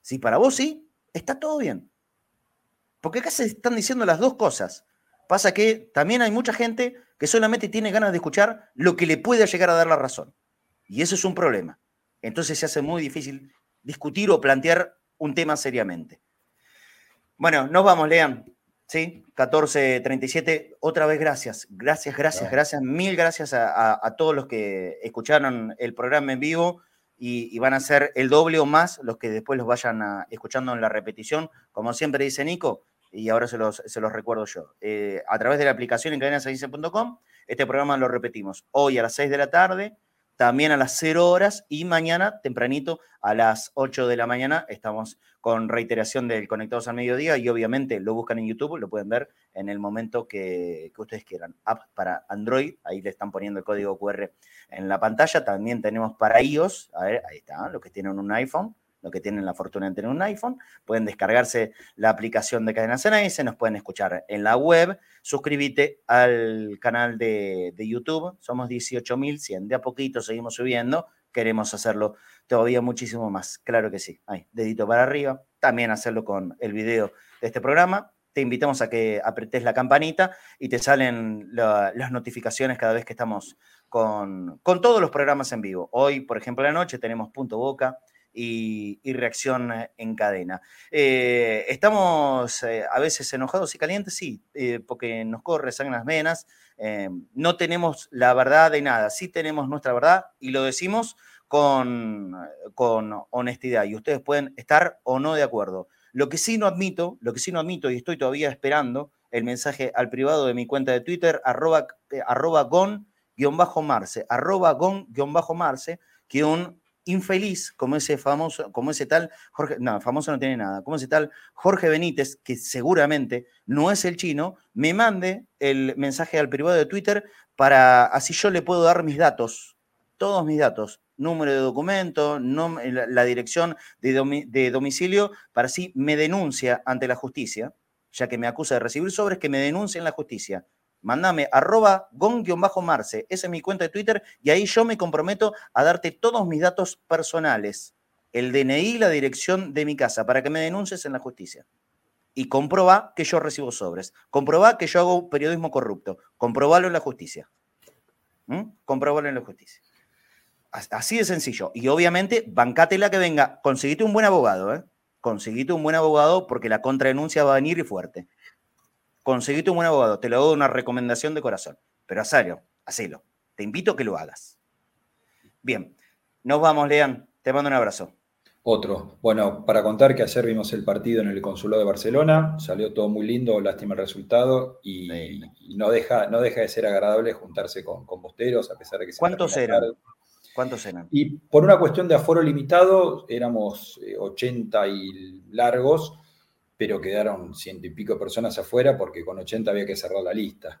Si para vos sí, está todo bien. Porque acá se están diciendo las dos cosas. Pasa que también hay mucha gente que solamente tiene ganas de escuchar lo que le puede llegar a dar la razón. Y eso es un problema. Entonces se hace muy difícil discutir o plantear un tema seriamente. Bueno, nos vamos, Lean. ¿Sí? 14.37. Otra vez gracias. Gracias, gracias, gracias. Mil gracias a, todos los que escucharon el programa en vivo y, van a ser el doble o más los que después los vayan escuchando en la repetición. Como siempre dice Nico, y ahora se los, recuerdo yo. Eh, a través de la aplicación en cadenasadice.com, este programa lo repetimos hoy a las 6 de la tarde, también a las 0 horas y mañana tempranito a las 8 de la mañana estamos con reiteración del Conectados al Mediodía y obviamente lo buscan en YouTube, lo pueden ver en el momento que, que ustedes quieran. App para Android, ahí le están poniendo el código QR en la pantalla, también tenemos para iOS, a ver, ahí está, los que tienen un iPhone, los que tienen la fortuna de tener un iPhone, pueden descargarse la aplicación de Cadena se nos pueden escuchar en la web, suscríbete al canal de, YouTube, somos 18.100, de a poquito seguimos subiendo, queremos hacerlo todavía muchísimo más, claro que sí, ahí, dedito para arriba, también hacerlo con el video de este programa, te invitamos a que apretes la campanita y te salen las notificaciones cada vez que estamos con, con, todos los programas en vivo. Hoy, por ejemplo, la noche tenemos Punto Boca y, reacción en cadena. Eh, ¿Estamos eh, a veces enojados y calientes? Sí, eh, porque nos corre sangre en las venas. no tenemos la verdad de nada, sí tenemos nuestra verdad y lo decimos con, con honestidad y ustedes pueden estar o no de acuerdo. Lo que sí no admito, lo que sí no admito y estoy todavía esperando el mensaje al privado de mi cuenta de Twitter, arroba, arroba gon-marce, arroba gon-marce, que un infeliz como ese famoso, como ese tal Jorge, no, famoso no tiene nada, como ese tal Jorge Benítez, que seguramente no es el chino, me mande el mensaje al privado de Twitter para así yo le puedo dar mis datos, todos mis datos, número de documento, la, dirección de, de domicilio, para así me denuncia ante la justicia, ya que me acusa de recibir sobres, que me denuncie en la justicia. Mándame arroba gon-marce, esa es mi cuenta de Twitter, y ahí yo me comprometo a darte todos mis datos personales, el DNI y la dirección de mi casa, para que me denuncies en la justicia. Y comproba que yo recibo sobres. Comproba que yo hago periodismo corrupto. Comprobalo en la justicia. ¿Mm? Comprobalo en la justicia. Así de sencillo. Y obviamente, bancate la que venga. Conseguite un buen abogado, ¿eh? Un buen abogado porque la contradenuncia va a venir y fuerte conseguiste un buen abogado, te lo doy una recomendación de corazón, pero hazlo, hacelo. Te invito a que lo hagas. Bien, nos vamos, Lean. Te mando un abrazo. Otro. Bueno, para contar que ayer vimos el partido en el Consulado de Barcelona, salió todo muy lindo, lástima el resultado, y, no, deja, no deja de ser agradable juntarse con, con bosteros, a pesar de que se ¿Cuántos eran? ¿Cuántos eran? Y por una cuestión de aforo limitado, éramos 80 eh, y largos, pero quedaron ciento y pico personas afuera porque con 80 había que cerrar la lista.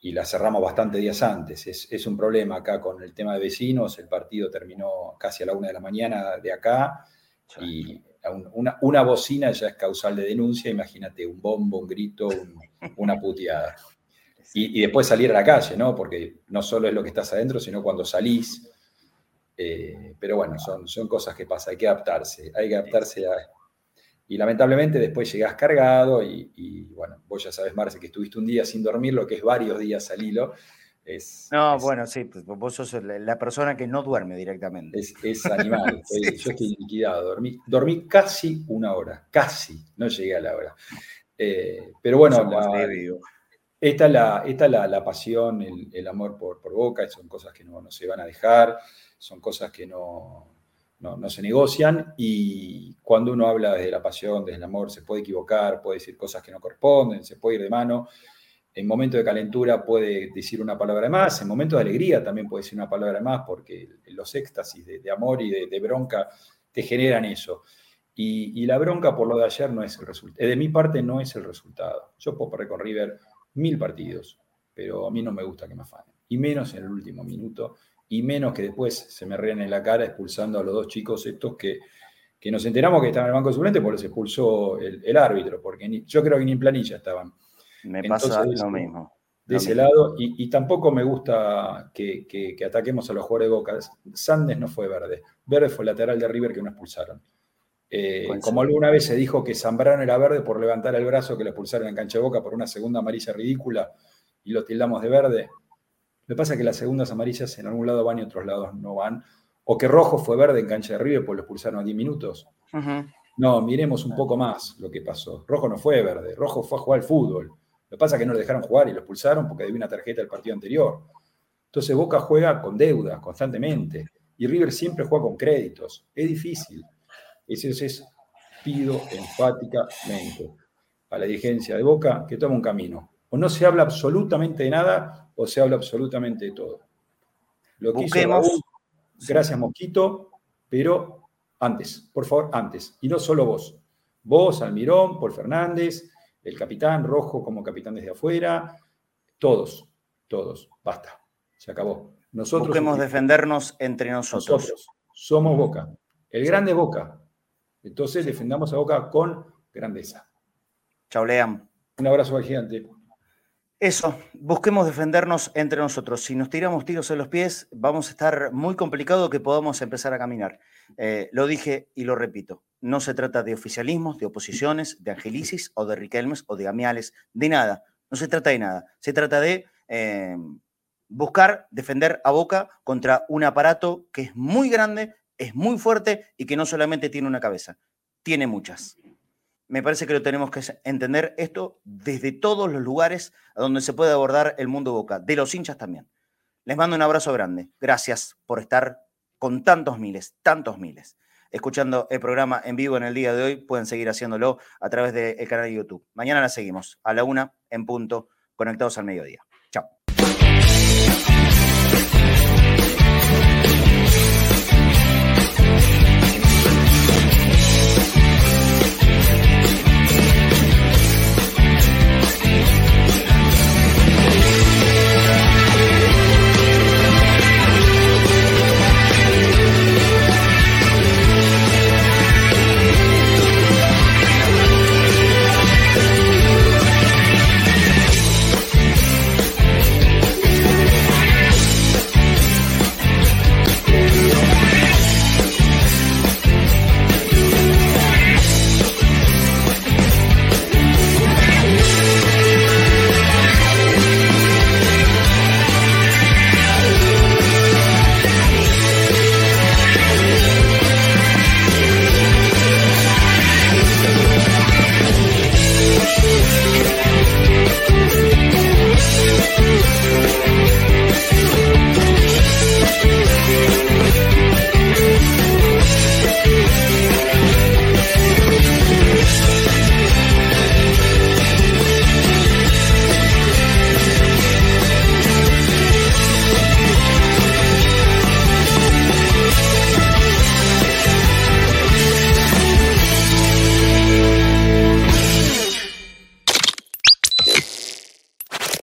Y la cerramos bastante días antes. Es, un problema acá con el tema de vecinos. El partido terminó casi a la una de la mañana de acá y una, bocina ya es causal de denuncia. Imagínate, un bombo, un grito, una puteada. Y, después salir a la calle, ¿no? Porque no solo es lo que estás adentro, sino cuando salís. Eh, pero bueno, son, son cosas que pasan. Hay que adaptarse. Hay que adaptarse a, y lamentablemente después llegás cargado y, bueno, vos ya sabes, Marce, que estuviste un día sin dormir, lo que es varios días al hilo. Es, no, bueno, sí, pues vos sos la persona que no duerme directamente. Es, animal, yo estoy liquidado, dormí, dormí casi una hora, casi, no llegué a la hora. Eh, pero bueno, esta es la, esta la, la pasión, el, amor por, por, Boca, son cosas que no, no se van a dejar, son cosas que no, no, se negocian y cuando uno habla desde la pasión, desde el amor, se puede equivocar, puede decir cosas que no corresponden, se puede ir de mano. En momentos de calentura puede decir una palabra más, en momentos de alegría también puede decir una palabra más, porque los éxtasis de, amor y de, bronca te generan eso. Y, la bronca por lo de ayer no es el resultado. De mi parte no es el resultado. Yo puedo correr con River mil partidos, pero a mí no me gusta que me afanen. Y menos en el último minuto y menos que después se me ríen en la cara expulsando a los dos chicos estos que, que nos enteramos que estaban en el banco de suplente porque los expulsó el, árbitro, porque yo creo que ni en planilla estaban. Me pasa lo mismo. De ese lado, y, tampoco me gusta que, que, ataquemos a los jugadores de Boca. Sandes no fue verde, verde fue lateral de River que no expulsaron. Eh, como alguna vez se dijo que Zambrano era verde por levantar el brazo que le expulsaron en cancha de Boca por una segunda amarilla ridícula y lo tildamos de verde, me pasa que las segundas amarillas en algún lado van y otros lados no van. O que rojo fue verde en cancha de River, pues lo expulsaron a 10 minutos. No, miremos un poco más lo que pasó. Rojo no fue verde, rojo fue a jugar al fútbol. Lo que pasa es que no lo dejaron jugar y lo expulsaron porque debió una tarjeta del partido anterior. Entonces Boca juega con deudas constantemente y River siempre juega con créditos. Es difícil. Eso es, pido enfáticamente a la dirigencia de Boca que tome un camino. O no se habla absolutamente de nada o se habla absolutamente de todo. Lo que hizo gracias Mosquito, pero antes, por favor, antes. Y no solo vos. Vos, Almirón, Paul Fernández, el capitán Rojo como capitán desde afuera, todos, todos. Basta, se acabó. Nosotros Busquemos defendernos entre nosotros. Nosotros somos Boca. El grande Boca. Entonces defendamos a Boca con grandeza. Chao, Leam. Un abrazo al gigante. Eso, busquemos defendernos entre nosotros. Si nos tiramos tiros en los pies, vamos a estar muy complicado que podamos empezar a caminar. Eh, lo dije y lo repito. no se trata de oficialismos, de oposiciones, de angelicis o de riquelmes o de amiales, de nada. No se trata de nada. Se trata de eh, buscar defender a Boca contra un aparato que es muy grande, es muy fuerte y que no solamente tiene una cabeza, tiene muchas. Me parece que lo tenemos que entender esto desde todos los lugares a donde se puede abordar el mundo Boca, de los hinchas también. Les mando un abrazo grande. Gracias por estar con tantos miles, tantos miles escuchando el programa en vivo en el día de hoy, pueden seguir haciéndolo a través del canal de YouTube. Mañana la seguimos a la una en punto, conectados al mediodía.